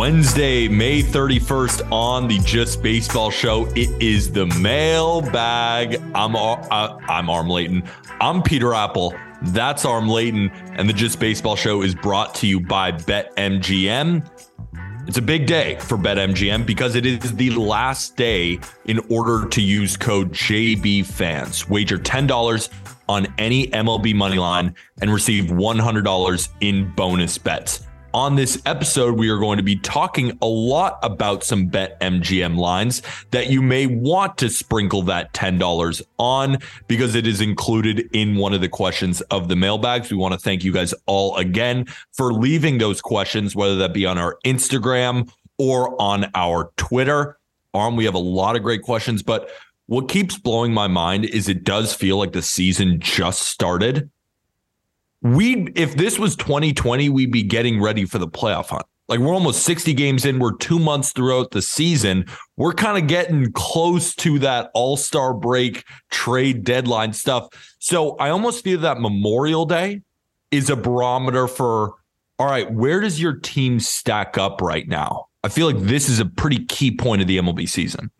Wednesday, May 31st on the Just Baseball Show. It is the mailbag. I'm uh, I'm Aram Leighton. I'm Peter Appel. That's Aram Leighton, and the Just Baseball Show is brought to you by BetMGM. It's a big day for BetMGM because it is the last day in order to use code JBFans. Wager $10 on any MLB money line and receive $100 in bonus bets. On this episode, we are going to be talking a lot about some Bet MGM lines that you may want to sprinkle that $10 on because it is included in one of the questions of the mailbags. We want to thank you guys all again for leaving those questions, whether that be on our Instagram or on our Twitter. Aram, we have a lot of great questions, but what keeps blowing my mind is it does feel like the season just started we if this was 2020 we'd be getting ready for the playoff hunt. Like we're almost 60 games in. We're two months throughout the season. We're kind of getting close to that all-star break trade deadline stuff. So i almost feel that memorial day is a barometer for all right where does your team stack up right now? I feel like this is a pretty key point of the mlb season.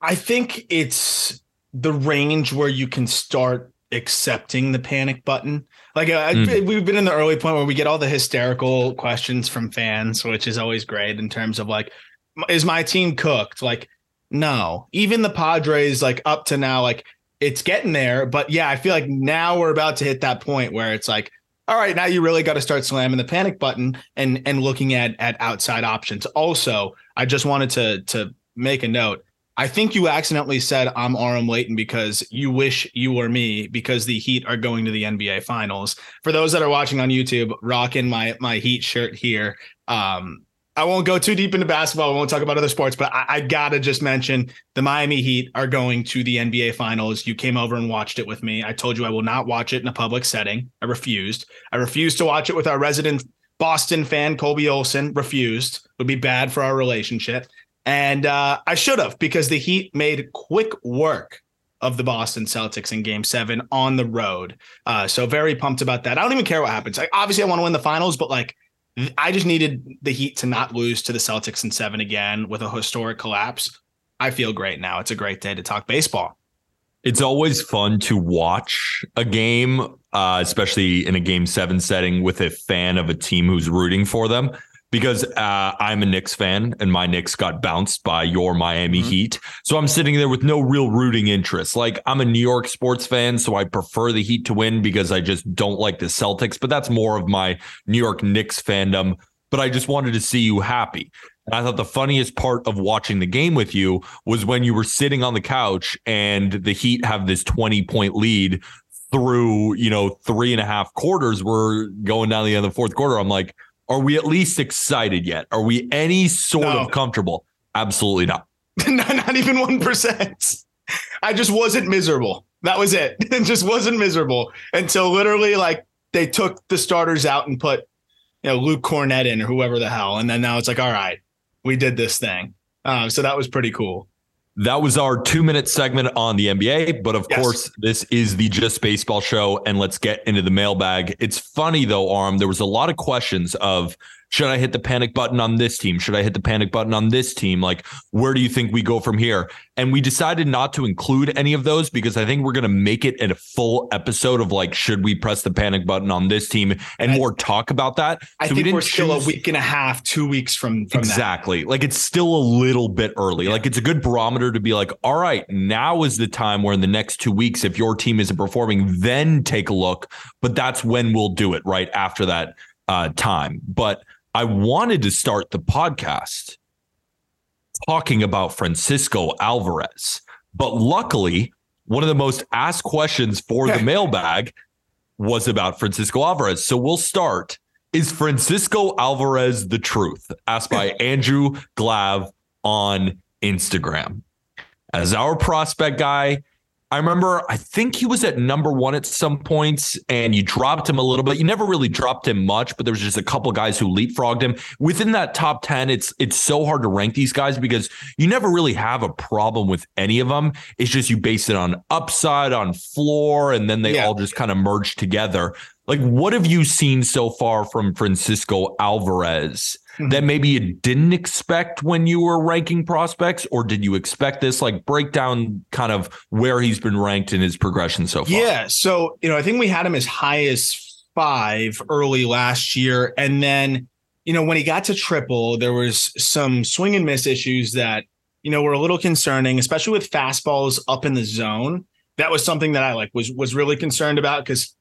I think it's the range where you can start accepting the panic button. Like uh, Mm. we've been in the early point where we get all the hysterical questions from fans, which is always great in terms of like, is my team cooked? Like, no. Even the Padres, like up to now, like it's getting there. But yeah, I feel like now we're about to hit that point where it's like, all right, now you really got to start slamming the panic button and and looking at at outside options. Also, I just wanted to to make a note. I think you accidentally said I'm Aram Leighton because you wish you were me because the Heat are going to the NBA Finals. For those that are watching on YouTube, rocking my my Heat shirt here. Um, I won't go too deep into basketball. I won't talk about other sports, but I, I gotta just mention the Miami Heat are going to the NBA Finals. You came over and watched it with me. I told you I will not watch it in a public setting. I refused. I refused to watch it with our resident Boston fan Colby Olson. Refused. Would be bad for our relationship. And uh, I should have because the Heat made quick work of the Boston Celtics in game seven on the road. Uh, so very pumped about that. I don't even care what happens. Obviously, I want to win the finals, but like, I just needed the Heat to not lose to the Celtics in seven again with a historic collapse. I feel great now. It's a great day to talk baseball. It's always fun to watch a game, uh, especially in a game seven setting with a fan of a team who's rooting for them. Because uh, I'm a Knicks fan and my Knicks got bounced by your Miami Mhm. Heat. So I'm sitting there with no real rooting interest. Like I'm a New York sports fan, so I prefer the Heat to win because I just don't like the Celtics. But that's more of my New York Knicks fandom. But I just wanted to see you happy. And I thought the funniest part of watching the game with you was when you were sitting on the couch and the Heat have this 20 point lead through, you know, three and a half quarters. We're going down the end of the fourth quarter. I'm like, are we at least excited yet? Are we any sort No. of comfortable? Absolutely not. not, not even one percent. I just wasn't miserable. That was it. It just wasn't miserable until literally like they took the starters out and put you know Luke Kornet in or whoever the hell, and then now it's like, all right, we did this thing. Um, so that was pretty cool. That was our two minute segment on the NBA. But of Yes. course, this is the Just Baseball show. And let's get into the mailbag. It's funny, though, Aram. There was a lot of questions of should I hit the panic button on this team? Should I hit the panic button on this team? Like, where do you think we go from here? And we decided not to include any of those because I think we're going to make it a full episode of like, should we press the panic button on this team and more talk about that? I So think we're didn't still choose- a week and a half, two weeks from from that. exactly. Like it's still a little bit early. Like it's a good barometer to be like, all right, now is the time where in the next two weeks, if your team isn't performing, then take a look. But that's when we'll do it right after that uh, time. But I wanted to start the podcast talking about Francisco Alvarez But luckily, one of the most asked questions for the mailbag was about Francisco Alvarez. So we'll start. Is Francisco Alvarez the truth? Asked by Andrew Glav on Instagram. As our prospect guy, I remember, I think he was at number one at some points, and you dropped him a little bit. You never really dropped him much, but there was just a couple guys who leapfrogged him within that top ten. It's it's so hard to rank these guys because you never really have a problem with any of them. It's just you base it on upside, on floor, and then they Yeah. all just kind of merge together. Like, what have you seen so far from Francisco Alvarez? That mm-hmm. maybe you didn't expect when you were ranking prospects, or did you expect this? Like break down kind of where he's been ranked in his progression so far. Yeah. So, you know, I think we had him as high as five early last year. And then, you know, when he got to triple, there was some swing and miss issues that, you know, were a little concerning, especially with fastballs up in the zone. That was something that I like was was really concerned about because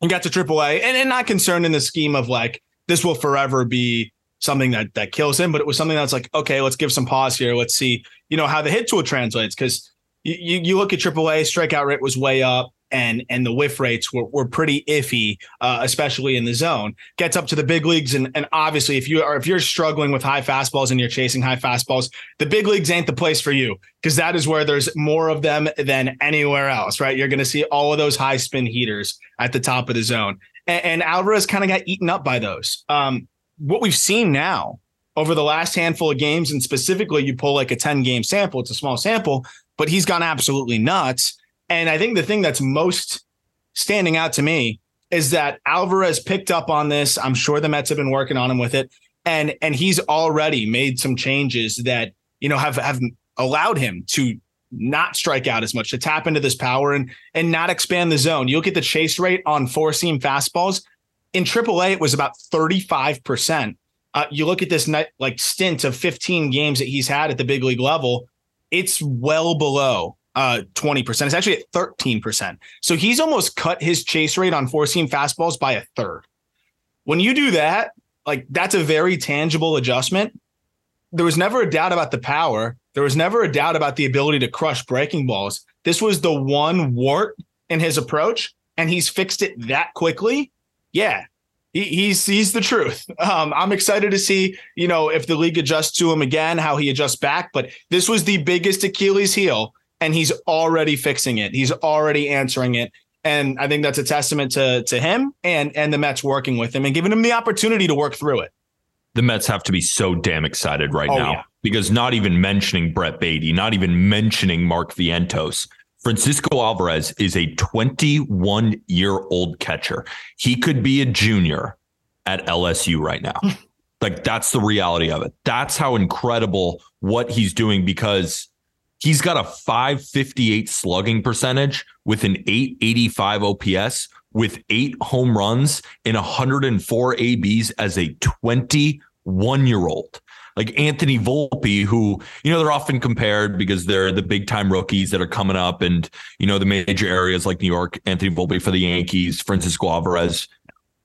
he got to triple A and, and not concerned in the scheme of like this will forever be something that that kills him, but it was something that's like, okay, let's give some pause here. Let's see, you know, how the hit tool translates. Cause you, you, look at AAA, strikeout rate was way up and and the whiff rates were, were pretty iffy, uh, especially in the zone. Gets up to the big leagues, and and obviously, if you are if you're struggling with high fastballs and you're chasing high fastballs, the big leagues ain't the place for you because that is where there's more of them than anywhere else. Right? You're going to see all of those high spin heaters at the top of the zone, and, and Alvarez kind of got eaten up by those. Um, what we've seen now over the last handful of games, and specifically, you pull like a 10 game sample, it's a small sample, but he's gone absolutely nuts. And I think the thing that's most standing out to me is that Alvarez picked up on this. I'm sure the Mets have been working on him with it. And and he's already made some changes that, you know, have have allowed him to not strike out as much, to tap into this power and and not expand the zone. You look at the chase rate on four seam fastballs. In AAA, it was about 35%. Uh, you look at this like stint of 15 games that he's had at the big league level, it's well below uh 20%. It's actually at 13%. So he's almost cut his chase rate on four seam fastballs by a third. When you do that, like that's a very tangible adjustment. There was never a doubt about the power. There was never a doubt about the ability to crush breaking balls. This was the one wart in his approach, and he's fixed it that quickly. Yeah, he, he's he's the truth. Um, I'm excited to see, you know, if the league adjusts to him again, how he adjusts back. But this was the biggest Achilles heel, and he's already fixing it. He's already answering it, and I think that's a testament to to him and and the Mets working with him and giving him the opportunity to work through it. The Mets have to be so damn excited right Oh, now yeah. because not even mentioning Brett Baty, not even mentioning Mark Vientos. Francisco Alvarez is a 21 year old catcher. He could be a junior at LSU right now. like that's the reality of it. That's how incredible what he's doing because he's got a 558 slugging percentage with an 885 OPS with eight home runs and 104 ABs as a 21 year old. Like Anthony Volpe, who, you know, they're often compared because they're the big time rookies that are coming up and, you know, the major areas like New York, Anthony Volpe for the Yankees, Francisco Alvarez.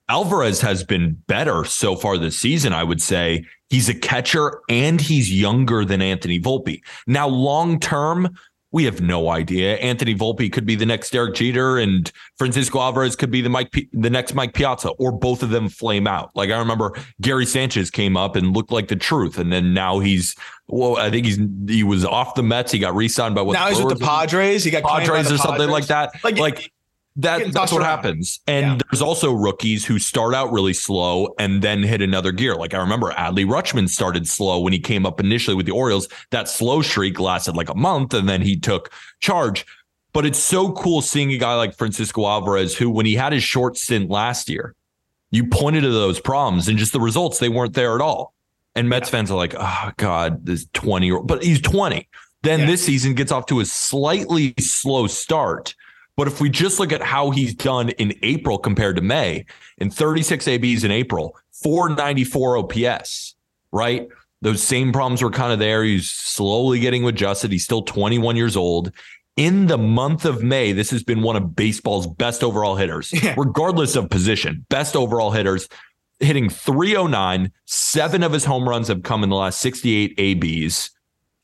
Alvarez has been better so far this season, I would say. He's a catcher and he's younger than Anthony Volpe. Now, long term, we have no idea. Anthony Volpe could be the next Derek Jeter, and Francisco Alvarez could be the Mike, P- the next Mike Piazza, or both of them flame out. Like I remember Gary Sanchez came up and looked like the truth, and then now he's well, I think he's he was off the Mets. He got re-signed by what now he's with the Padres. He got Padres or something Padres. like that. Like- Like, that that's what around. happens. And Yeah. there's also rookies who start out really slow and then hit another gear. Like I remember Adley Rutschman started slow when he came up initially with the Orioles. That slow streak lasted like a month and then he took charge. But it's so cool seeing a guy like Francisco Alvarez, who, when he had his short stint last year, you pointed to those problems and just the results, they weren't there at all. And Mets fans are like, oh, God, this 20 year old, but he's 20. Then Yeah. this season gets off to a slightly slow start. But if we just look at how he's done in April compared to May, in 36 ABs in April, 494 OPS, right? Those same problems were kind of there. He's slowly getting adjusted. He's still 21 years old. In the month of May, this has been one of baseball's best overall hitters, Yeah. regardless of position. Best overall hitters, hitting 309. Seven of his home runs have come in the last 68 ABs.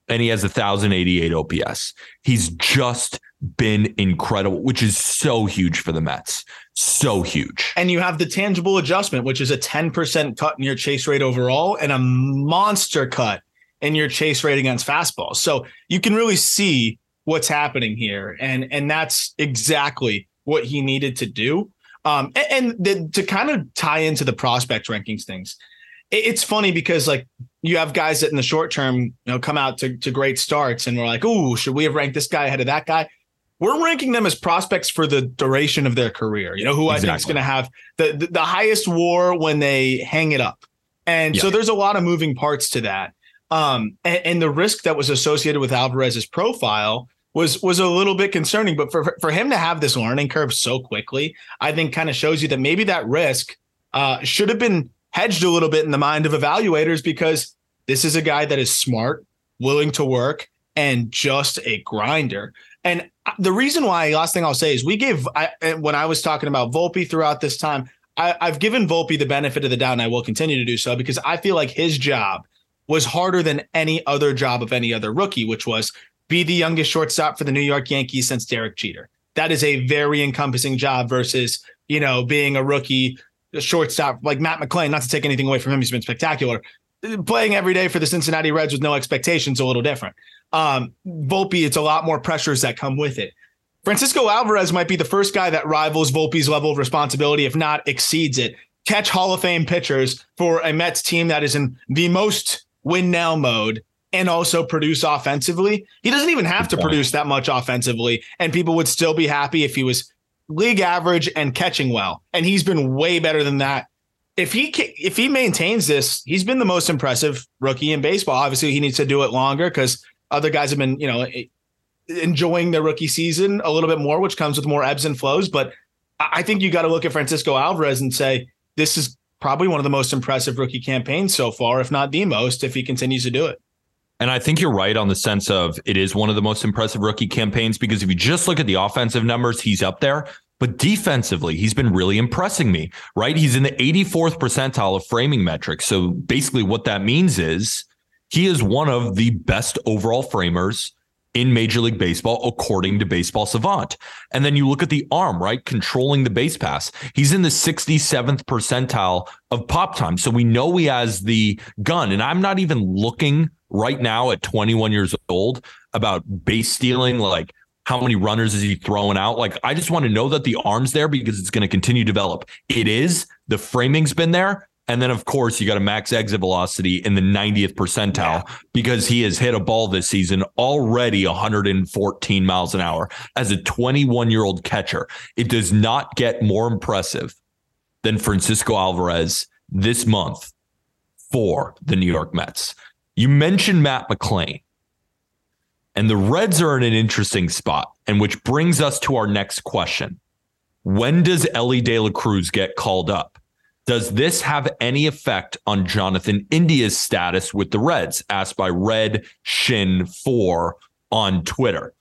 and he has a 1088 OPS. He's just been incredible, which is so huge for the Mets. So huge. And you have the tangible adjustment, which is a 10% cut in your chase rate overall and a monster cut in your chase rate against fastballs. So you can really see what's happening here. And and that's exactly what he needed to do. Um, and, and the, to kind of tie into the prospect rankings things, it, it's funny because like you have guys that in the short term, you know, come out to, to great starts and we're like, oh, should we have ranked this guy ahead of that guy? We're ranking them as prospects for the duration of their career. You know, who exactly. I think is going to have the, the, the highest WAR when they hang it up. And yeah. so there's a lot of moving parts to that. Um, and, and the risk that was associated with Alvarez's profile was was a little bit concerning. But for for him to have this learning curve so quickly, I think kind of shows you that maybe that risk uh, should have been hedged a little bit in the mind of evaluators because this is a guy that is smart, willing to work, and just a grinder. And the reason why, last thing I'll say is we gave I, when I was talking about Volpe throughout this time, I, I've given Volpe the benefit of the doubt, and I will continue to do so because I feel like his job was harder than any other job of any other rookie, which was be the youngest shortstop for the New York Yankees since Derek Jeter. That is a very encompassing job versus, you know, being a rookie shortstop like Matt McLain, not to take anything away from him, he's been spectacular. Playing every day for the Cincinnati Reds with no expectations a little different. Um, Volpe, it's a lot more pressures that come with it. Francisco Alvarez might be the first guy that rivals Volpe's level of responsibility, if not exceeds it. Catch Hall of Fame pitchers for a Mets team that is in the most win now mode and also produce offensively. He doesn't even have to produce that much offensively, and people would still be happy if he was league average and catching well. And he's been way better than that. If he if he maintains this, he's been the most impressive rookie in baseball. Obviously, he needs to do it longer because other guys have been, you know, enjoying their rookie season a little bit more, which comes with more ebbs and flows. But I think you got to look at Francisco Alvarez and say this is probably one of the most impressive rookie campaigns so far, if not the most, if he continues to do it. And I think you're right on the sense of it is one of the most impressive rookie campaigns because if you just look at the offensive numbers, he's up there. But defensively, he's been really impressing me, right? He's in the 84th percentile of framing metrics. So basically, what that means is he is one of the best overall framers in Major League Baseball, according to Baseball Savant. And then you look at the arm, right? Controlling the base pass. He's in the 67th percentile of pop time. So we know he has the gun. And I'm not even looking right now at 21 years old about base stealing, like how many runners is he throwing out? Like, I just want to know that the arm's there because it's going to continue to develop. It is. The framing's been there. And then, of course, you got a max exit velocity in the 90th percentile yeah. because he has hit a ball this season already 114 miles an hour as a 21 year old catcher. It does not get more impressive than Francisco Alvarez this month for the New York Mets. You mentioned Matt McLain, and the Reds are in an interesting spot, and which brings us to our next question. When does Elly De La Cruz get called up? Does this have any effect on Jonathan India's status with the Reds? Asked by Red Shin 4 on Twitter.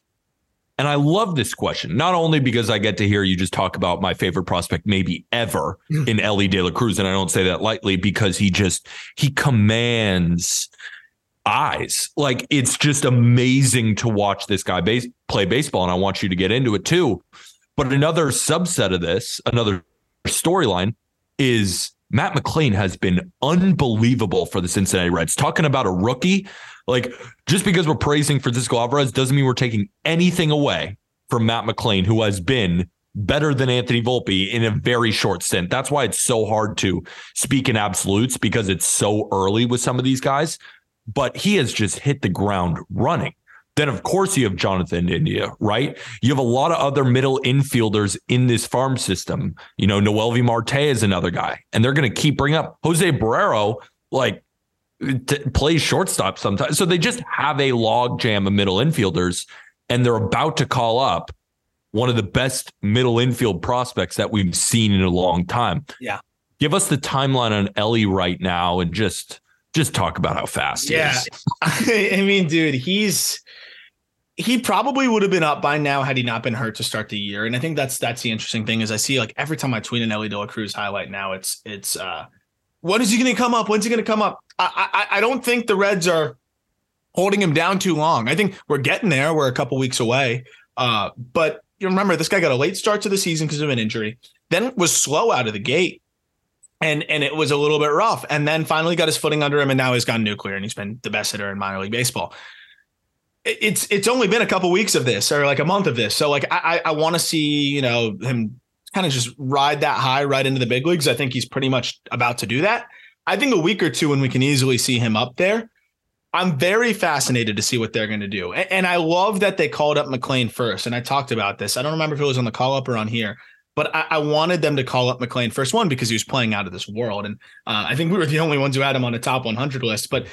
And I love this question, not only because I get to hear you just talk about my favorite prospect, maybe ever in Elly De La Cruz. And I don't say that lightly because he just, he commands eyes. Like it's just amazing to watch this guy base, play baseball, and I want you to get into it too. But another subset of this, another storyline, is Matt McLain has been unbelievable for the Cincinnati Reds. Talking about a rookie, like just because we're praising Francisco Alvarez doesn't mean we're taking anything away from Matt McLain, who has been better than Anthony Volpe in a very short stint. That's why it's so hard to speak in absolutes because it's so early with some of these guys but he has just hit the ground running. Then, of course, you have Jonathan India, right? You have a lot of other middle infielders in this farm system. You know, Noelvi Marte is another guy, and they're going to keep bringing up Jose Barrero, like t- plays shortstop sometimes. So they just have a logjam of middle infielders, and they're about to call up one of the best middle infield prospects that we've seen in a long time. Yeah. Give us the timeline on Elly right now and just just talk about how fast yeah. I mean, dude, he's he probably would have been up by now had he not been hurt to start the year. And I think that's that's the interesting thing is I see like every time I tweet an Elly De La Cruz highlight now, it's it's uh when is he gonna come up? When's he gonna come up? I I, I don't think the Reds are holding him down too long. I think we're getting there. We're a couple weeks away. Uh, but you remember this guy got a late start to the season because of an injury, then was slow out of the gate. And and it was a little bit rough. And then finally got his footing under him, and now he's gone nuclear and he's been the best hitter in minor league baseball. It's it's only been a couple weeks of this or like a month of this. So like I I want to see, you know, him kind of just ride that high right into the big leagues. I think he's pretty much about to do that. I think a week or two when we can easily see him up there. I'm very fascinated to see what they're going to do. And, and, I love that they called up McLain first. And I talked about this. I don't remember if it was on the call up or on here, but I, I wanted them to call up McLain first one because he was playing out of this world. And uh, I think we were the only ones who had him on the top 100 list. But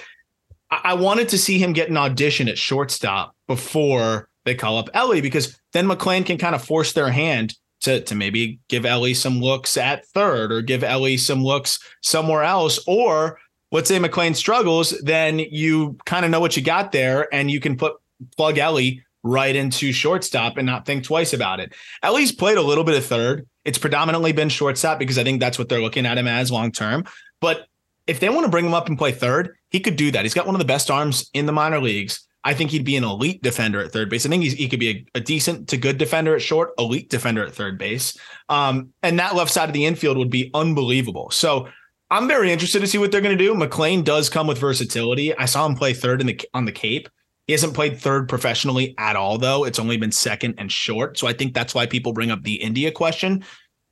I, I wanted to see him get an audition at shortstop before they call up Elly because then McLain can kind of force their hand to, to maybe give Elly some looks at third or give Elly some looks somewhere else or let's say McLain struggles, then you kind of know what you got there and you can put plug Elly right into shortstop and not think twice about it. At least played a little bit of third. It's predominantly been shortstop because I think that's what they're looking at him as long term. But if they want to bring him up and play third, he could do that. He's got one of the best arms in the minor leagues. I think he'd be an elite defender at third base. I think he could be a, a, decent to good defender at short, elite defender at third base. Um, and that left side of the infield would be unbelievable. So I'm very interested to see what they're going to do. McLain does come with versatility. I saw him play third in the on the Cape. He hasn't played third professionally at all, though. It's only been second and short. So I think that's why people bring up the India question.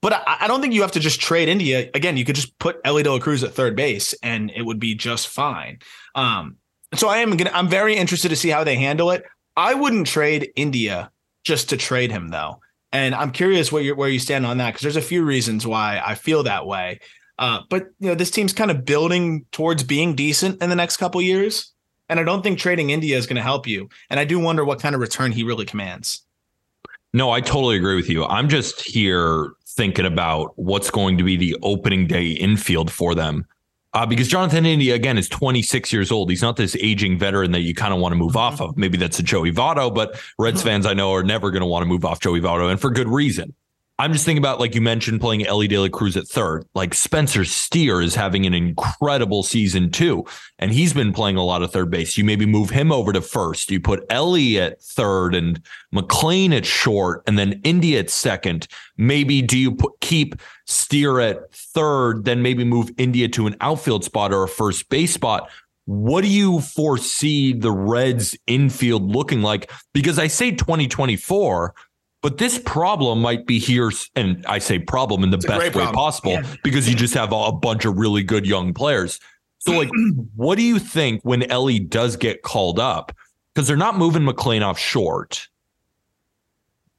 But I, I don't think you have to just trade India. Again, you could just put Elly De La Cruz at third base and it would be just fine. Um, so I am gonna I'm very interested to see how they handle it. I wouldn't trade India just to trade him though. And I'm curious where you where you stand on that because there's a few reasons why I feel that way. Uh, but you know, this team's kind of building towards being decent in the next couple years, and I don't think trading India is going to help you. And I do wonder what kind of return he really commands. No, I totally agree with you. I'm just here thinking about what's going to be the opening day infield for them. Uh, because Jonathan India, again, is 26 years old. He's not this aging veteran that you kind of want to move off of. Maybe that's a Joey Votto, but Reds fans I know are never going to want to move off Joey Votto, and for good reason. I'm just thinking about like you mentioned playing Elly De La Cruz at third. Like Spencer Steer is having an incredible season too, and he's been playing a lot of third base. You maybe move him over to first. You put Elly at third and McLain at short, and then India at second. Maybe do you put keep Steer at third, then maybe move India to an outfield spot or a first base spot. What do you foresee the Reds infield looking like? Because I say 2024 but this problem might be here, and I say problem in the it's best way problem. possible yeah. because you just have a bunch of really good young players. So, like, what do you think when Elly does get called up? Because they're not moving McLain off short,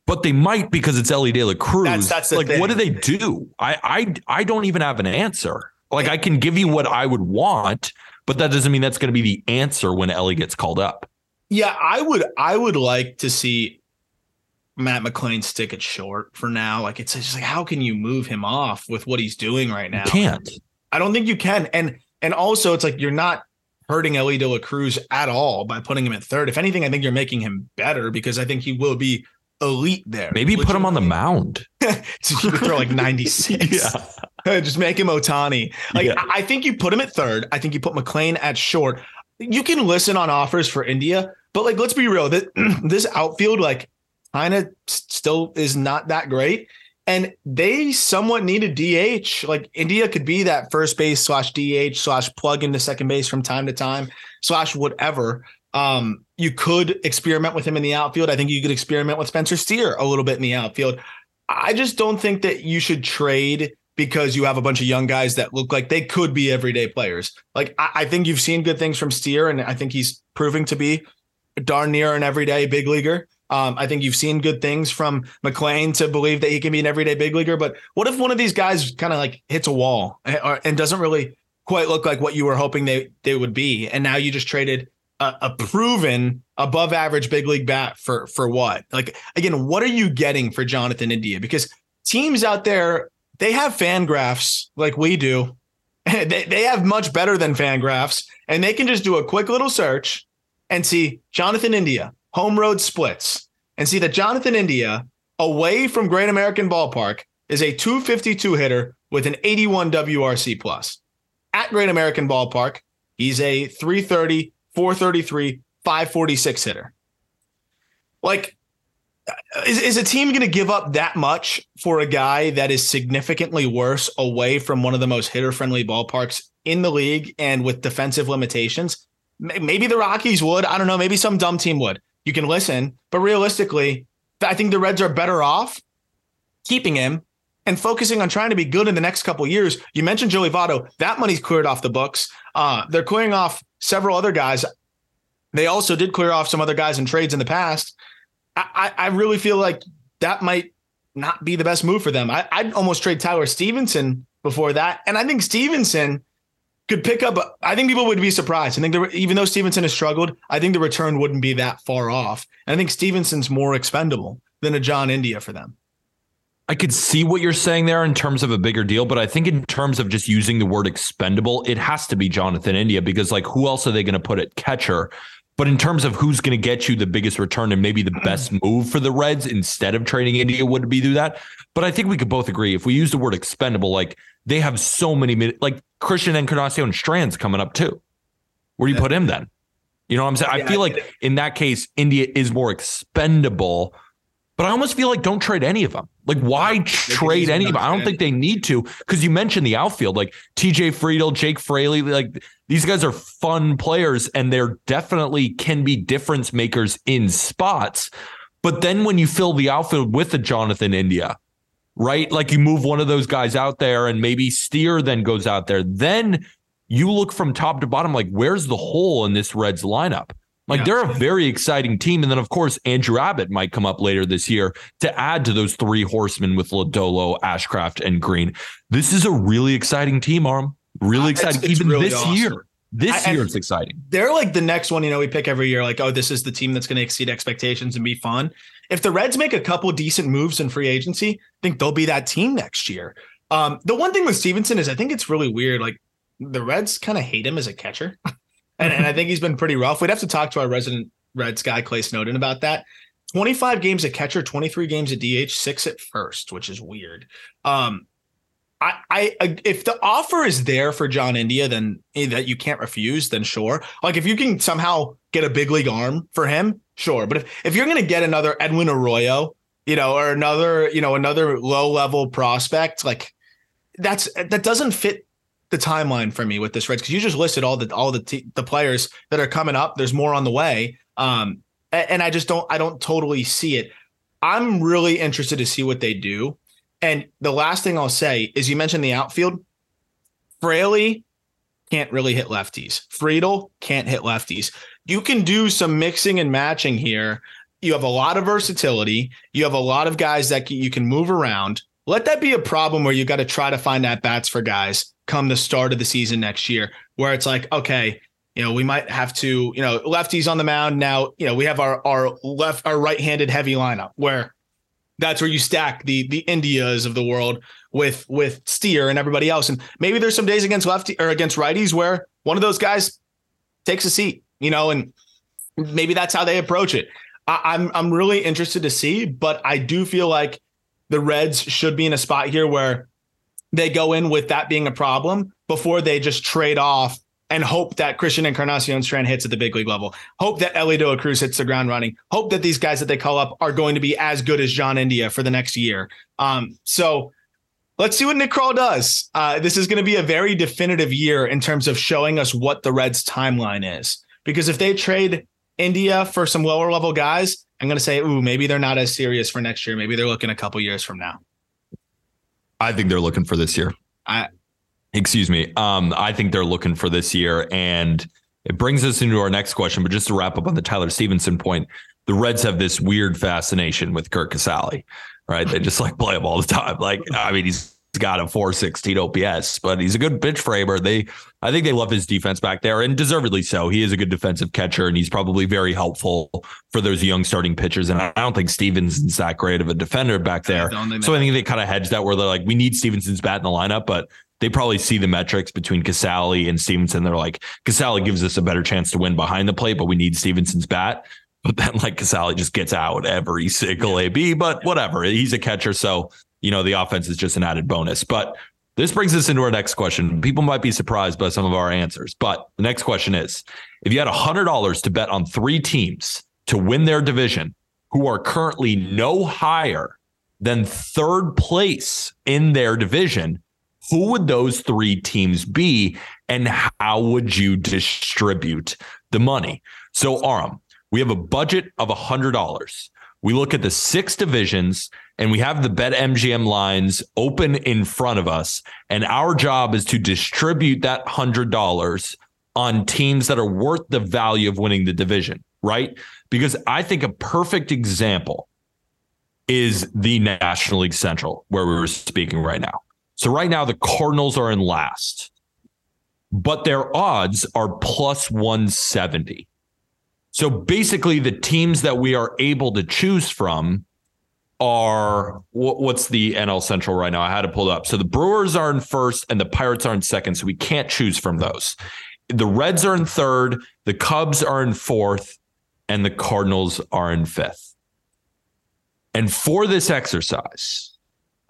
but they might because it's Elly De La Cruz. That's, that's like, thing. what do they do? I, I I don't even have an answer. Like, I can give you what I would want, but that doesn't mean that's going to be the answer when Elly gets called up. Yeah, I would I would like to see Matt McLain stick it short for now. Like it's just like how can you move him off with what he's doing right now? You can't. I don't think you can. And and also it's like you're not hurting Elly De La Cruz at all by putting him at third. If anything, I think you're making him better because I think he will be elite there. Maybe put him on the mound. so throw like 96. yeah. Just make him Ohtani. Like yeah. I think you put him at third. I think you put McLain at short. You can listen on offers for India, but like let's be real. That this outfield, like of still is not that great. And they somewhat need a DH. Like India could be that first base slash DH slash plug into second base from time to time slash whatever. Um, you could experiment with him in the outfield. I think you could experiment with Spencer Steer a little bit in the outfield. I just don't think that you should trade because you have a bunch of young guys that look like they could be everyday players. Like I, I think you've seen good things from Steer, and I think he's proving to be darn near an everyday big leaguer. Um, I think you've seen good things from McLain to believe that he can be an everyday big leaguer. But what if one of these guys kind of like hits a wall and, and, doesn't really quite look like what you were hoping they they would be, and now you just traded a, a proven above average big league bat for for what? Like again, what are you getting for Jonathan India? Because teams out there they have FanGraphs like we do. they, they have much better than FanGraphs, and they can just do a quick little search and see Jonathan India home road splits and see that Jonathan India, away from Great American Ballpark, is a 252 hitter with an 81 WRC plus. At Great American Ballpark, he's a 330, 433, 546 hitter. Like, uh, is, is a team going to give up that much for a guy that is significantly worse away from one of the most hitter friendly ballparks in the league and with defensive limitations? Maybe the Rockies would. I don't know. Maybe some dumb team would. You can listen, but realistically, I think the Reds are better off keeping him and focusing on trying to be good in the next couple years. You mentioned Joey Votto. That money's cleared off the books. Uh, they're clearing off several other guys. They also did clear off some other guys in trades in the past. I, I really feel like that might not be the best move for them. I, would almost trade Tyler Stephenson before that. And I think Stephenson could pick up. I think people would be surprised. I think there, even though Stephenson has struggled, I think the return wouldn't be that far off. And I think Stephenson's more expendable than a John India for them. I could see what you're saying there in terms of a bigger deal, but I think in terms of just using the word expendable, it has to be Jonathan India because like who else are they going to put at catcher? But in terms of who's going to get you the biggest return and maybe the best move for the Reds instead of trading India would be do that. But I think we could both agree if we use the word expendable, like they have so many like Christian Encarnacion and Strand's coming up too. Where do you put him then? You know what I'm saying? I feel like in that case, India is more expendable but I almost feel like don't trade any of them. Like, why trade any of them? I don't think they need to because you mentioned the outfield, like TJ Friedl, Jake Fraley. Like, these guys are fun players and they're definitely can be difference makers in spots. But then when you fill the outfield with a Jonathan India, right? Like, you move one of those guys out there and maybe Steer then goes out there, then you look from top to bottom, like, where's the hole in this Reds lineup? Like yeah. they're a very exciting team. And then, of course, Andrew Abbott might come up later this year to add to those three horsemen with Lodolo, Ashcraft, and Greene. This is a really exciting team, Aram. Really exciting. It's, it's Even really this awesome. year. This I, year, it's exciting. They're like the next one, you know, we pick every year, like, oh, this is the team that's going to exceed expectations and be fun. If the Reds make a couple decent moves in free agency, I think they'll be that team next year. Um, the one thing with Stephenson is I think it's really weird. Like the Reds kind of hate him as a catcher. and, and I think he's been pretty rough. We'd have to talk to our resident Reds guy Clay Snowden about that. 25 games at catcher, 23 games at DH, six at first, which is weird. Um, I, I, if the offer is there for John India, then eh, that you can't refuse, then sure. Like if you can somehow get a big league arm for him, sure. But if, if you're going to get another Edwin Arroyo, you know, or another, you know, another low level prospect, like that's that doesn't fit the timeline for me with this Reds because you just listed all the all the t- the players that are coming up. There's more on the way, um, and, and I just don't I don't totally see it. I'm really interested to see what they do. And the last thing I'll say is you mentioned the outfield. Fraley can't really hit lefties. Friedl can't hit lefties. You can do some mixing and matching here. You have a lot of versatility. You have a lot of guys that you can move around. Let that be a problem where you got to try to find at bats for guys come the start of the season next year, where it's like, okay, you know, we might have to, you know, lefties on the mound now. You know, we have our our left our right-handed heavy lineup where that's where you stack the the Indias of the world with with Steer and everybody else. And maybe there's some days against lefty or against righties where one of those guys takes a seat, you know, and maybe that's how they approach it. I, I'm I'm really interested to see, but I do feel like the Reds should be in a spot here where they go in with that being a problem before they just trade off and hope that Christian Encarnacion Strand hits at the big league level. Hope that Elly De La Cruz hits the ground running. Hope that these guys that they call up are going to be as good as John India for the next year. Um, so let's see what Nick Krall does. Uh, this is going to be a very definitive year in terms of showing us what the Reds' timeline is. Because if they trade India for some lower level guys, I'm going to say, ooh, maybe they're not as serious for next year. Maybe they're looking a couple years from now. I think they're looking for this year. I excuse me. Um, I think they're looking for this year, and it brings us into our next question. But just to wrap up on the Tyler Stephenson point, the Reds have this weird fascination with Curt Casali, right? They just like play him all the time. Like, I mean, he's got a 416 OPS, but he's a good pitch framer. They, I think they love his defense back there, and deservedly so. He is a good defensive catcher, and he's probably very helpful for those young starting pitchers. And I don't think Stephenson's that great of a defender back there. I so I think they kind of hedged that where they're like, we need Stephenson's bat in the lineup, but they probably see the metrics between Casali and Stephenson. They're like, Casali gives us a better chance to win behind the plate, but we need Stephenson's bat. But then like Casali just gets out every single AB, but whatever. He's a catcher. So you know, the offense is just an added bonus. But This brings us into our next question. People might be surprised by some of our answers, but the next question is if you had $100 to bet on three teams to win their division who are currently no higher than third place in their division, who would those three teams be and how would you distribute the money? So, Aram, we have a budget of $100. We look at the six divisions and we have the bet MGM lines open in front of us. And our job is to distribute that $100 on teams that are worth the value of winning the division, right? Because I think a perfect example is the National League Central, where we were speaking right now. So, right now, the Cardinals are in last, but their odds are plus 170. So, basically, the teams that we are able to choose from are what's the NL Central right now? I had to pull up. So the Brewers are in first and the Pirates are in second. So we can't choose from those. The Reds are in third, the Cubs are in fourth, and the Cardinals are in fifth. And for this exercise,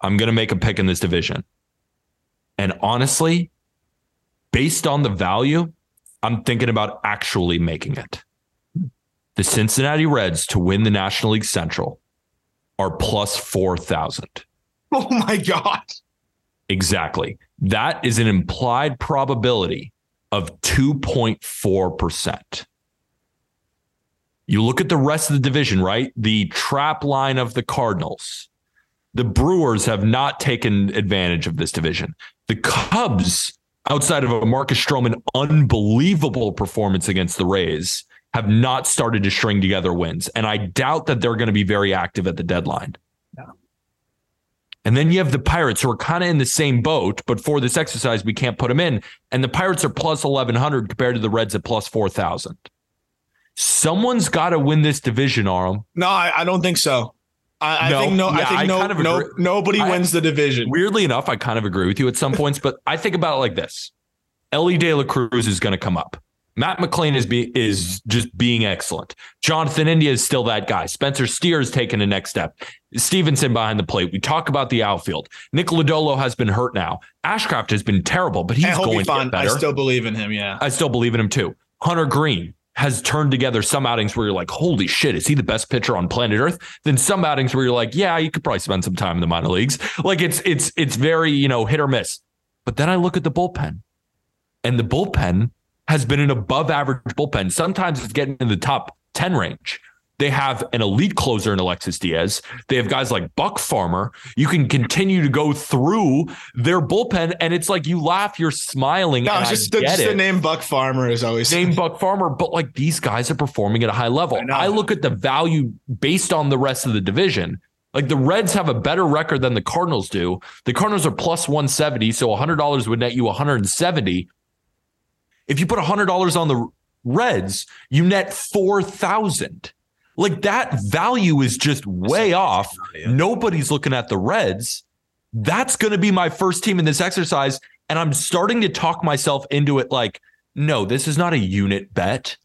I'm going to make a pick in this division. And honestly, based on the value, I'm thinking about actually making it. The Cincinnati Reds to win the National League Central are plus 4,000. Oh my God. Exactly. That is an implied probability of 2.4%. You look at the rest of the division, right? The trap line of the Cardinals. The Brewers have not taken advantage of this division. The Cubs, outside of a Marcus Stroman unbelievable performance against the Rays, have not started to string together wins. And I doubt that they're going to be very active at the deadline. No. And then you have the Pirates who are kind of in the same boat, but for this exercise, we can't put them in. And the Pirates are plus 1,100 compared to the Reds at plus 4,000. Someone's got to win this division, Aram. No, I, I don't think so. I, no, I think no. Yeah, I think I no, kind of no. Nobody I, wins the division. Weirdly enough, I kind of agree with you at some points, but I think about it like this: Elly De La Cruz is going to come up. Matt McLain is be, is just being excellent. Jonathan India is still that guy. Spencer Steer has taken a next step. Stephenson behind the plate. We talk about the outfield. Nick Lodolo has been hurt now. Ashcraft has been terrible, but he's going to get better. I still believe in him. Yeah, I still believe in him too. Hunter Greene has turned together some outings where you're like, holy shit, is he the best pitcher on planet Earth? Then some outings where you're like, yeah, you could probably spend some time in the minor leagues. Like it's it's it's very you know hit or miss. But then I look at the bullpen, and the bullpen has been an above average bullpen. Sometimes it's getting in the top 10 range. They have an elite closer in Alexis Diaz. They have guys like Buck Farmer. You can continue to go through their bullpen, and it's like you laugh, you're smiling. No, just, the, just the, name Buck Farmer is always name Buck Farmer, but like these guys are performing at a high level. I, I look at the value based on the rest of the division. Like the Reds have a better record than the Cardinals do. The Cardinals are plus 170, so $100 would net you 170. If you put $100 on the Reds, you net 4,000. Like that value is just way off. Nobody's looking at the Reds. That's going to be my first team in this exercise. And I'm starting to talk myself into it like, no, this is not a unit bet,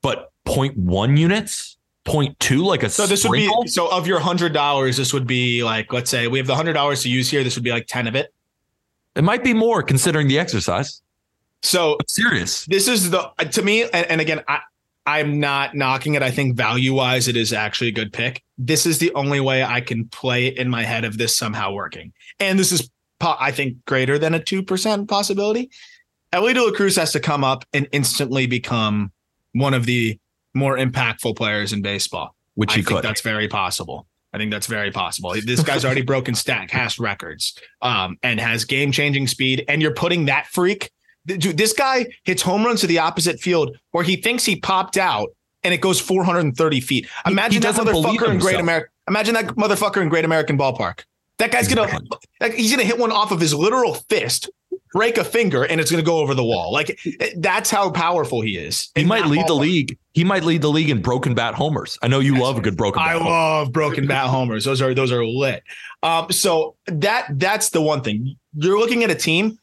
but 0.1 units, 0.2, like a so this sprinkle? would be so of your hundred dollars, this would be like, let's say we have the hundred dollars to use here. This would be like 10 of it. It might be more considering the exercise. So I'm serious. This is the to me, and, and again, I I'm not knocking it. I think value wise, it is actually a good pick. This is the only way I can play in my head of this somehow working, and this is I think greater than a two percent possibility. Elly De La Cruz has to come up and instantly become one of the more impactful players in baseball. Which he I could. That's very possible. I think that's very possible. This guy's already broken stack, has records, um, and has game changing speed. And you're putting that freak Dude, this guy hits home runs to the opposite field where he thinks he popped out and it goes 430 feet. Imagine he, he that motherfucker in Great America. Imagine that motherfucker in Great American Ballpark. That guy's exactly. gonna like, he's gonna hit one off of his literal fist, break a finger, and it's gonna go over the wall. Like that's how powerful he is. He might lead ballpark. the league. He might lead the league in broken bat homers. I know you that's love a good broken. Bat. I bat love broken bat homers. Those are those are lit. Um, so that that's the one thing you're looking at a team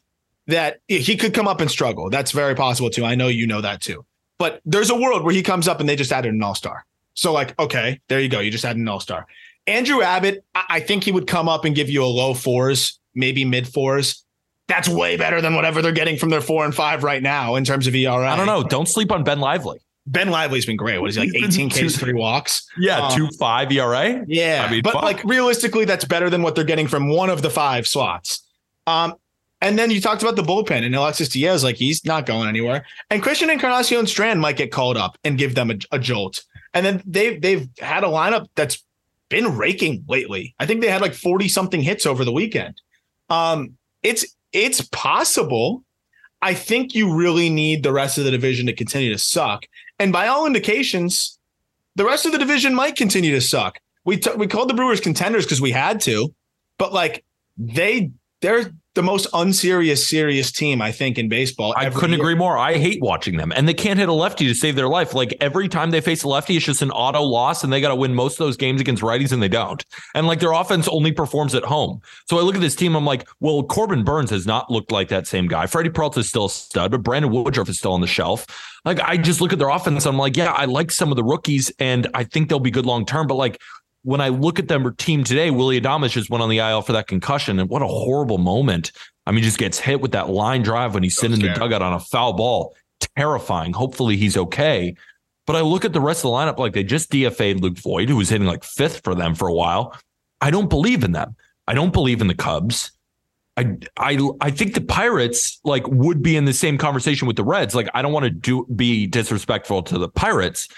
that he could come up and struggle. That's very possible too. I know you know that too. But there's a world where he comes up and they just added an all star. So, like, okay, there you go. You just added an all star. Andrew Abbott, I think he would come up and give you a low fours, maybe mid fours. That's way better than whatever they're getting from their four and five right now in terms of ERA. I don't know. Don't sleep on Ben Lively. Ben Lively's been great. What is he like? 18 Ks, three walks. Yeah, Um, two five ERA. Yeah, I mean, but fuck. like realistically, that's better than what they're getting from one of the five slots. Um, and then you talked about the bullpen and Alexis Diaz, like he's not going anywhere. And Christian Encarnacion Strand might get called up and give them a, a jolt. And then they've they've had a lineup that's been raking lately. I think they had like 40 something hits over the weekend. Um, it's it's possible. I think you really need the rest of the division to continue to suck. And by all indications, the rest of the division might continue to suck. We t- we called the Brewers contenders because we had to, but like they they're the most unserious serious team I think in baseball. I couldn't year. agree more. I hate watching them, and they can't hit a lefty to save their life. Like every time they face a lefty, it's just an auto loss, and they got to win most of those games against righties, and they don't. And like their offense only performs at home. So I look at this team, I'm like, well, Corbin Burnes has not looked like that same guy. Freddie Peralta is still a stud, but Brandon Woodruff is still on the shelf. Like I just look at their offense, I'm like, yeah, I like some of the rookies, and I think they'll be good long term. But like when I look at them team today, Willy Adames just went on the IL for that concussion, and what a horrible moment. I mean, just gets hit with that line drive when he's sitting in the dugout on a foul ball. Terrifying. Hopefully he's okay. But I look at the rest of the lineup like they just DFA'd Luke Voit, who was hitting like fifth for them for a while. I don't believe in them. I don't believe in the Cubs. I I I think the Pirates like would be in the same conversation with the Reds. Like I don't want to do be disrespectful to the Pirates,